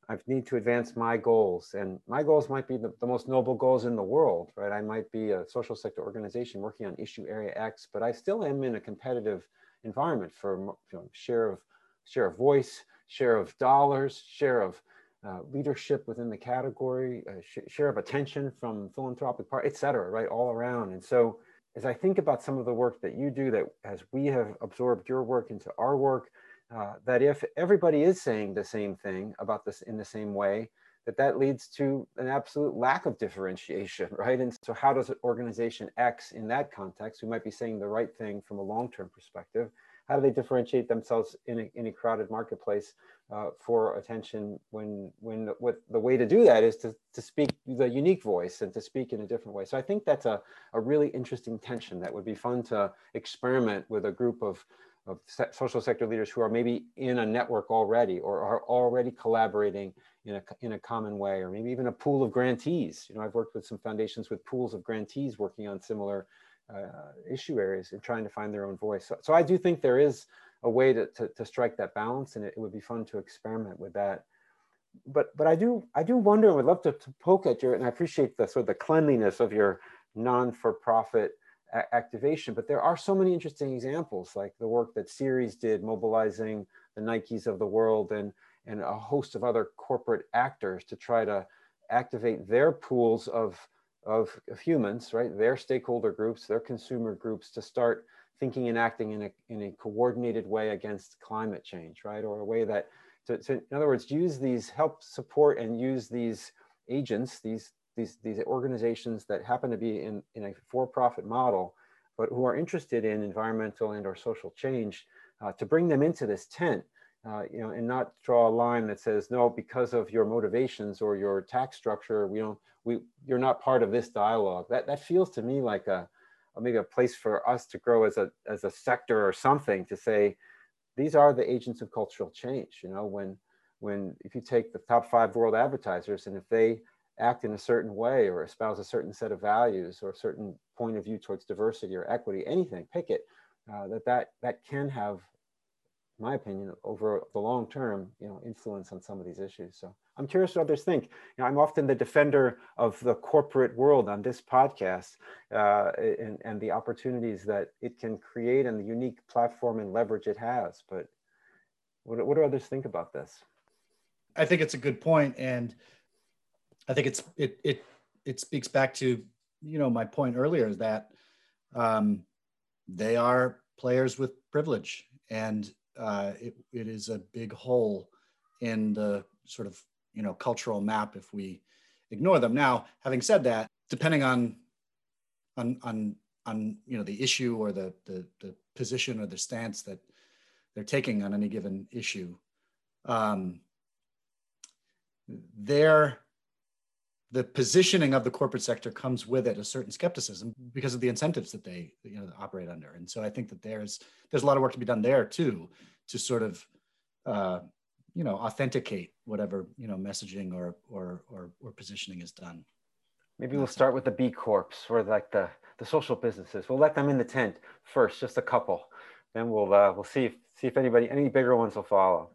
I need to advance my goals, and my goals might be the, the most noble goals in the world, right? I might be a social sector organization working on issue area X, but I still am in a competitive environment for you know, share of share of voice, share of dollars, share of uh, leadership within the category, uh, sh share of attention from philanthropic part, et cetera, right, all around. And so as I think about some of the work that you do, that as we have absorbed your work into our work, uh, that if everybody is saying the same thing about this in the same way, that that leads to an absolute lack of differentiation, (laughs) right? And so how does organization X in that context, who might be saying the right thing from a long-term perspective, how do they differentiate themselves in a, in a crowded marketplace uh, for attention when when what the way to do that is to, to speak the unique voice and to speak in a different way. So I think that's a, a really interesting tension that would be fun to experiment with a group of of social sector leaders who are maybe in a network already or are already collaborating in a, in a common way, or maybe even a pool of grantees. You know, I've worked with some foundations with pools of grantees working on similar Uh, issue areas and trying to find their own voice. So, so I do think there is a way to, to, to strike that balance and it, it, would be fun to experiment with that. But, but I do I do wonder and would love to, to poke at your and I appreciate the sort of the cleanliness of your non-for-profit activation, but there are so many interesting examples like the work that Ceres did mobilizing the Nikes of the world and, and a host of other corporate actors to try to activate their pools of, of, of humans, right? Their stakeholder groups, their consumer groups to start thinking and acting in a, in a coordinated way against climate change, right? Or a way that, to, to, in other words, use these, help support and use these agents, these, these, these organizations that happen to be in, in a for-profit model, but who are interested in environmental and or social change uh, to bring them into this tent, uh, you know, and not draw a line that says, no, because of your motivations or your tax structure, we don't, we, you're not part of this dialogue. That, that feels to me like a, maybe a place for us to grow as a, as a sector or something to say, these are the agents of cultural change. You know, when, when if you take the top five world advertisers and if they act in a certain way or espouse a certain set of values or a certain point of view towards diversity or equity, anything, pick it, uh, that, that that can have, my opinion, over the long term, you know, influence on some of these issues. So I'm curious what others think. You know, I'm often the defender of the corporate world on this podcast uh, and, and the opportunities that it can create and the unique platform and leverage it has. But what, what do others think about this? I think it's a good point, and I think it's it it it speaks back to you know my point earlier is that um, they are players with privilege, and uh, it, it is a big hole in the sort of you know cultural map if we ignore them. Now, having said that, depending on on on on you know the issue or the the, the position or the stance that they're taking on any given issue, um, their the positioning of the corporate sector comes with it a certain skepticism because of the incentives that they you know operate under. And so i think that there's there's a lot of work to be done there too to sort of uh, you know authenticate whatever you know messaging or or or, or positioning is done. Maybe we'll start with the b corps or like the the social businesses. We'll let them in the tent first just a couple. Then we'll uh, we'll see if see if anybody any bigger ones will follow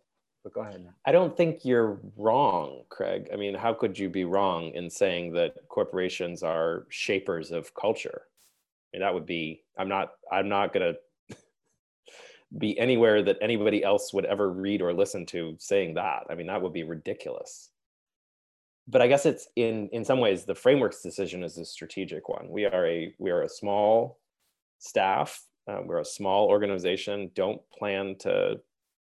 but go ahead i don't think you're wrong craig i mean how could you be wrong in saying that corporations are shapers of culture I mean, that would be i'm not i'm not to (laughs) be anywhere that anybody else would ever read or listen to saying that. I mean, that would be ridiculous. But I guess it's in in some ways the frameworks decision is a strategic one. We are a we are a small staff. Uh, we're a small organization. Don't plan to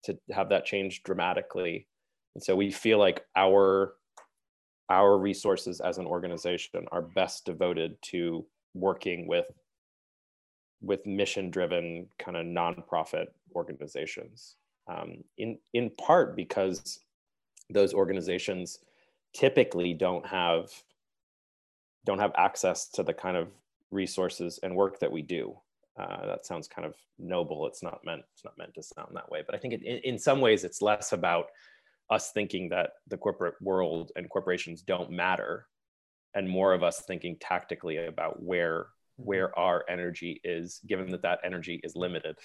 to have that change dramatically, and so we feel like our our resources as an organization are best devoted to working with with mission driven kind of nonprofit organizations um, in in part because those organizations typically don't have don't have access to the kind of resources and work that we do uh, that sounds kind of noble. It's not meant it's not meant to sound that way but i think it, in, in some ways it's less about us thinking that the corporate world and corporations don't matter and more of us thinking tactically about where Mm-hmm. where our energy is given that that energy is limited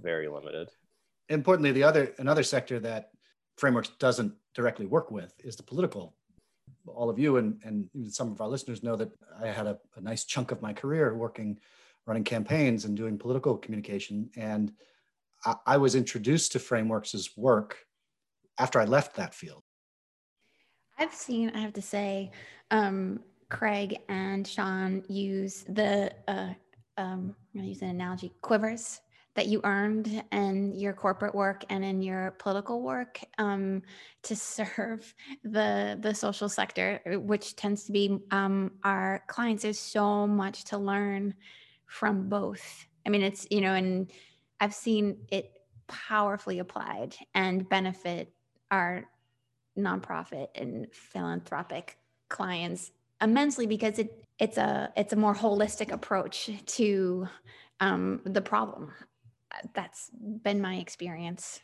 very limited. Importantly the other another sector that frameworks doesn't directly work with is the political. All of you and, and some of our listeners know that i had a, a nice chunk of my career working running campaigns and doing political communication and I, I was introduced to frameworks' work after I left that field. I've seen, I have to say, um, Craig and Sean use the, uh, um, I'm going to use an analogy, quivers that you earned in your corporate work and in your political work um, to serve the the social sector, which tends to be um, our clients. There's so much to learn from both. I mean, it's you know, and I've seen it powerfully applied and benefit our nonprofit and philanthropic clients immensely because it it's a it's a more holistic approach to um, the problem that's been my experience.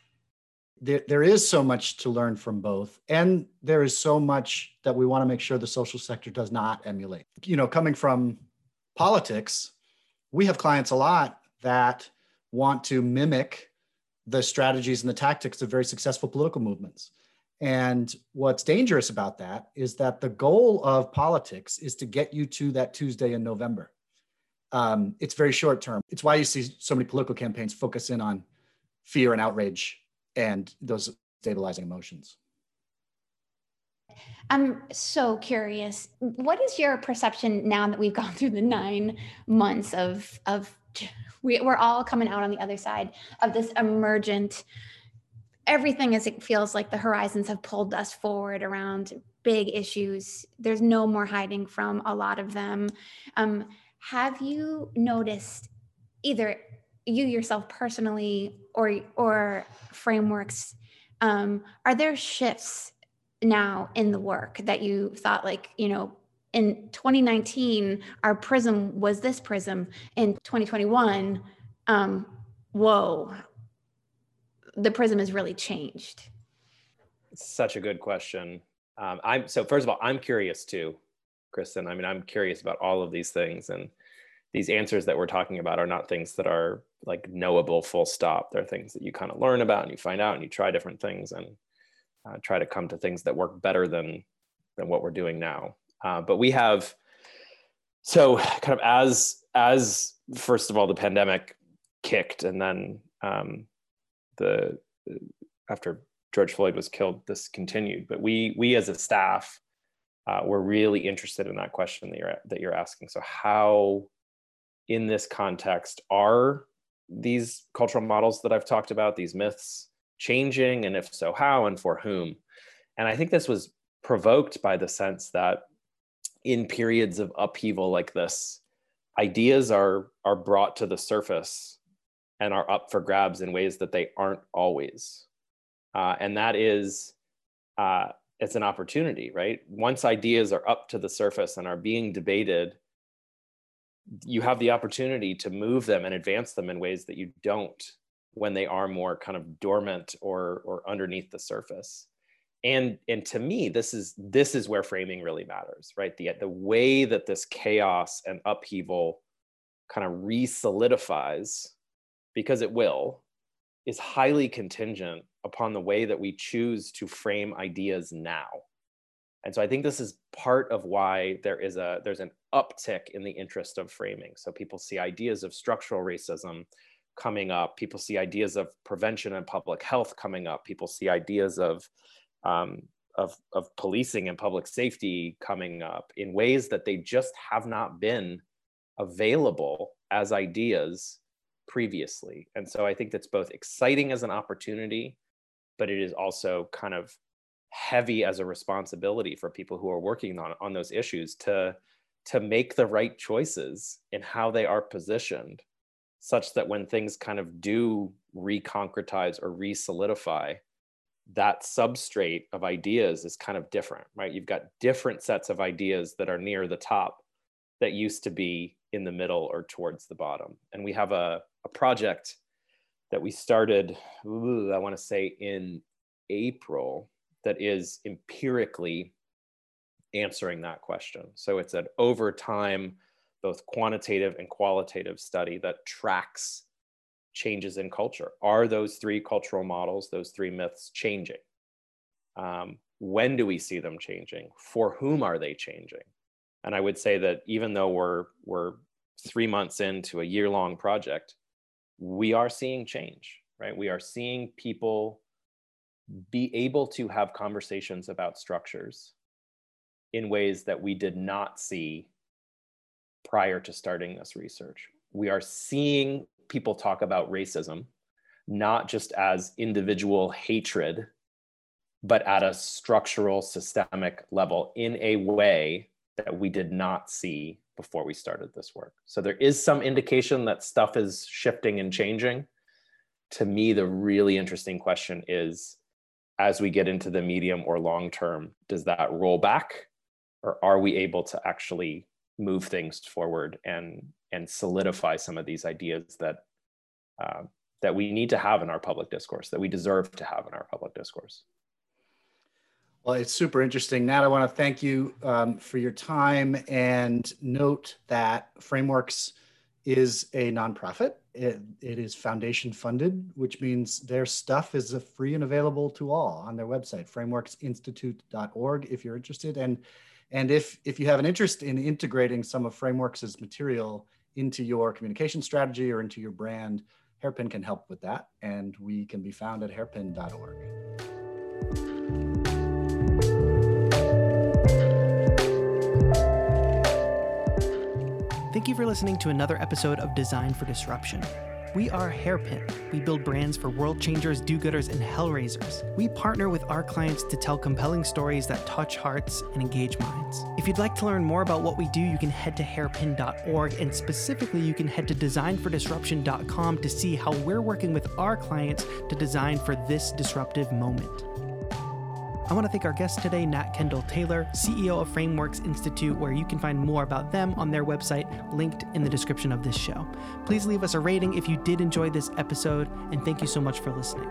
There, there is so much to learn from both, and there is so much that we want to make sure the social sector does not emulate. You know, coming from politics, we have clients a lot that want to mimic the strategies and the tactics of very successful political movements. And what's dangerous about that is that the goal of politics is to get you to that Tuesday in November um, it's very short term. It's why you see so many political campaigns focus in on fear and outrage and those stabilizing emotions. I'm so curious. What is your perception now that we've (laughs) gone through the nine months of of we, we're all coming out on the other side of this emergent everything as it feels like the horizons have pulled us forward around big issues. There's no more hiding from a lot of them. Um, have you noticed either you yourself personally or or frameworks um, are there shifts now in the work that you thought like you know in 2019 our prism was this prism in 2021 um, whoa the prism has really changed such a good question um, i'm so first of all i'm curious too Kristen. I mean, I'm curious about all of these things, and these answers that we're talking about are not things that are like knowable full stop. They're things that you kind of learn about and you find out and you try different things and uh, try to come to things that work better than than what we're doing now. Uh, but we have so kind of as as first of all the pandemic kicked and then um, the after George Floyd was killed, this continued. But we we as a staff uh, we're really interested in that question that you're that you're asking. So how, in this context, are these cultural models that I've talked about, these myths, changing, and if so, how and for whom? And I think this was provoked by the sense that in periods of upheaval like this, ideas are are brought to the surface and are up for grabs in ways that they aren't always, uh, and that is. Uh, it's an opportunity, right? Once ideas are up to the surface and are being debated, you have the opportunity to move them and advance them in ways that you don't when they are more kind of dormant or or underneath the surface. And and to me, this is this is where framing really matters, right? The the way that this chaos and upheaval kind of re-solidifies, because it will, is highly contingent upon the way that we choose to frame ideas now. And so I think this is part of why there is a there's an uptick in the interest of framing. So people see ideas of structural racism coming up. People see ideas of prevention and public health coming up. People see ideas of um, of, of policing and public safety coming up in ways that they just have not been available as ideas previously. And so I think that's both exciting as an opportunity but it is also kind of heavy as a responsibility for people who are working on, on those issues to to make the right choices in how they are positioned such that when things kind of do reconcretize or re-solidify that substrate of ideas is kind of different right you've got different sets of ideas that are near the top that used to be in the middle or towards the bottom and we have a, a project that we started, ooh, I want to say in April, that is empirically answering that question. So it's an over time, both quantitative and qualitative study that tracks changes in culture. Are those three cultural models, those three myths changing? Um, when do we see them changing? For whom are they changing? And I would say that even though we're we're three months into a year long project, we are seeing change, right? We are seeing people be able to have conversations about structures in ways that we did not see prior to starting this research. We are seeing people talk about racism not just as individual hatred, but at a structural, systemic level in a way that we did not see before we started this work. So there is some indication that stuff is shifting and changing. To me, the really interesting question is as we get into the medium or long term, does that roll back? Or are we able to actually move things forward and and solidify some of these ideas that uh, that we need to have in our public discourse, that we deserve to have in our public discourse? Well, it's super interesting. Nat, I want to thank you um, for your time and note that Frameworks is a nonprofit. It, it is foundation funded, which means their stuff is free and available to all on their website, frameworksinstitute.org, if you're interested. And, and if, if you have an interest in integrating some of Frameworks' material into your communication strategy or into your brand, Hairpin can help with that. And we can be found at hairpin.org. Thank you for listening to another episode of Design for Disruption. We are Hairpin. We build brands for world changers, do gooders, and hellraisers. We partner with our clients to tell compelling stories that touch hearts and engage minds. If you'd like to learn more about what we do, you can head to hairpin.org, and specifically, you can head to designfordisruption.com to see how we're working with our clients to design for this disruptive moment. I want to thank our guest today, Nat Kendall Taylor, CEO of Frameworks Institute, where you can find more about them on their website, linked in the description of this show. Please leave us a rating if you did enjoy this episode, and thank you so much for listening.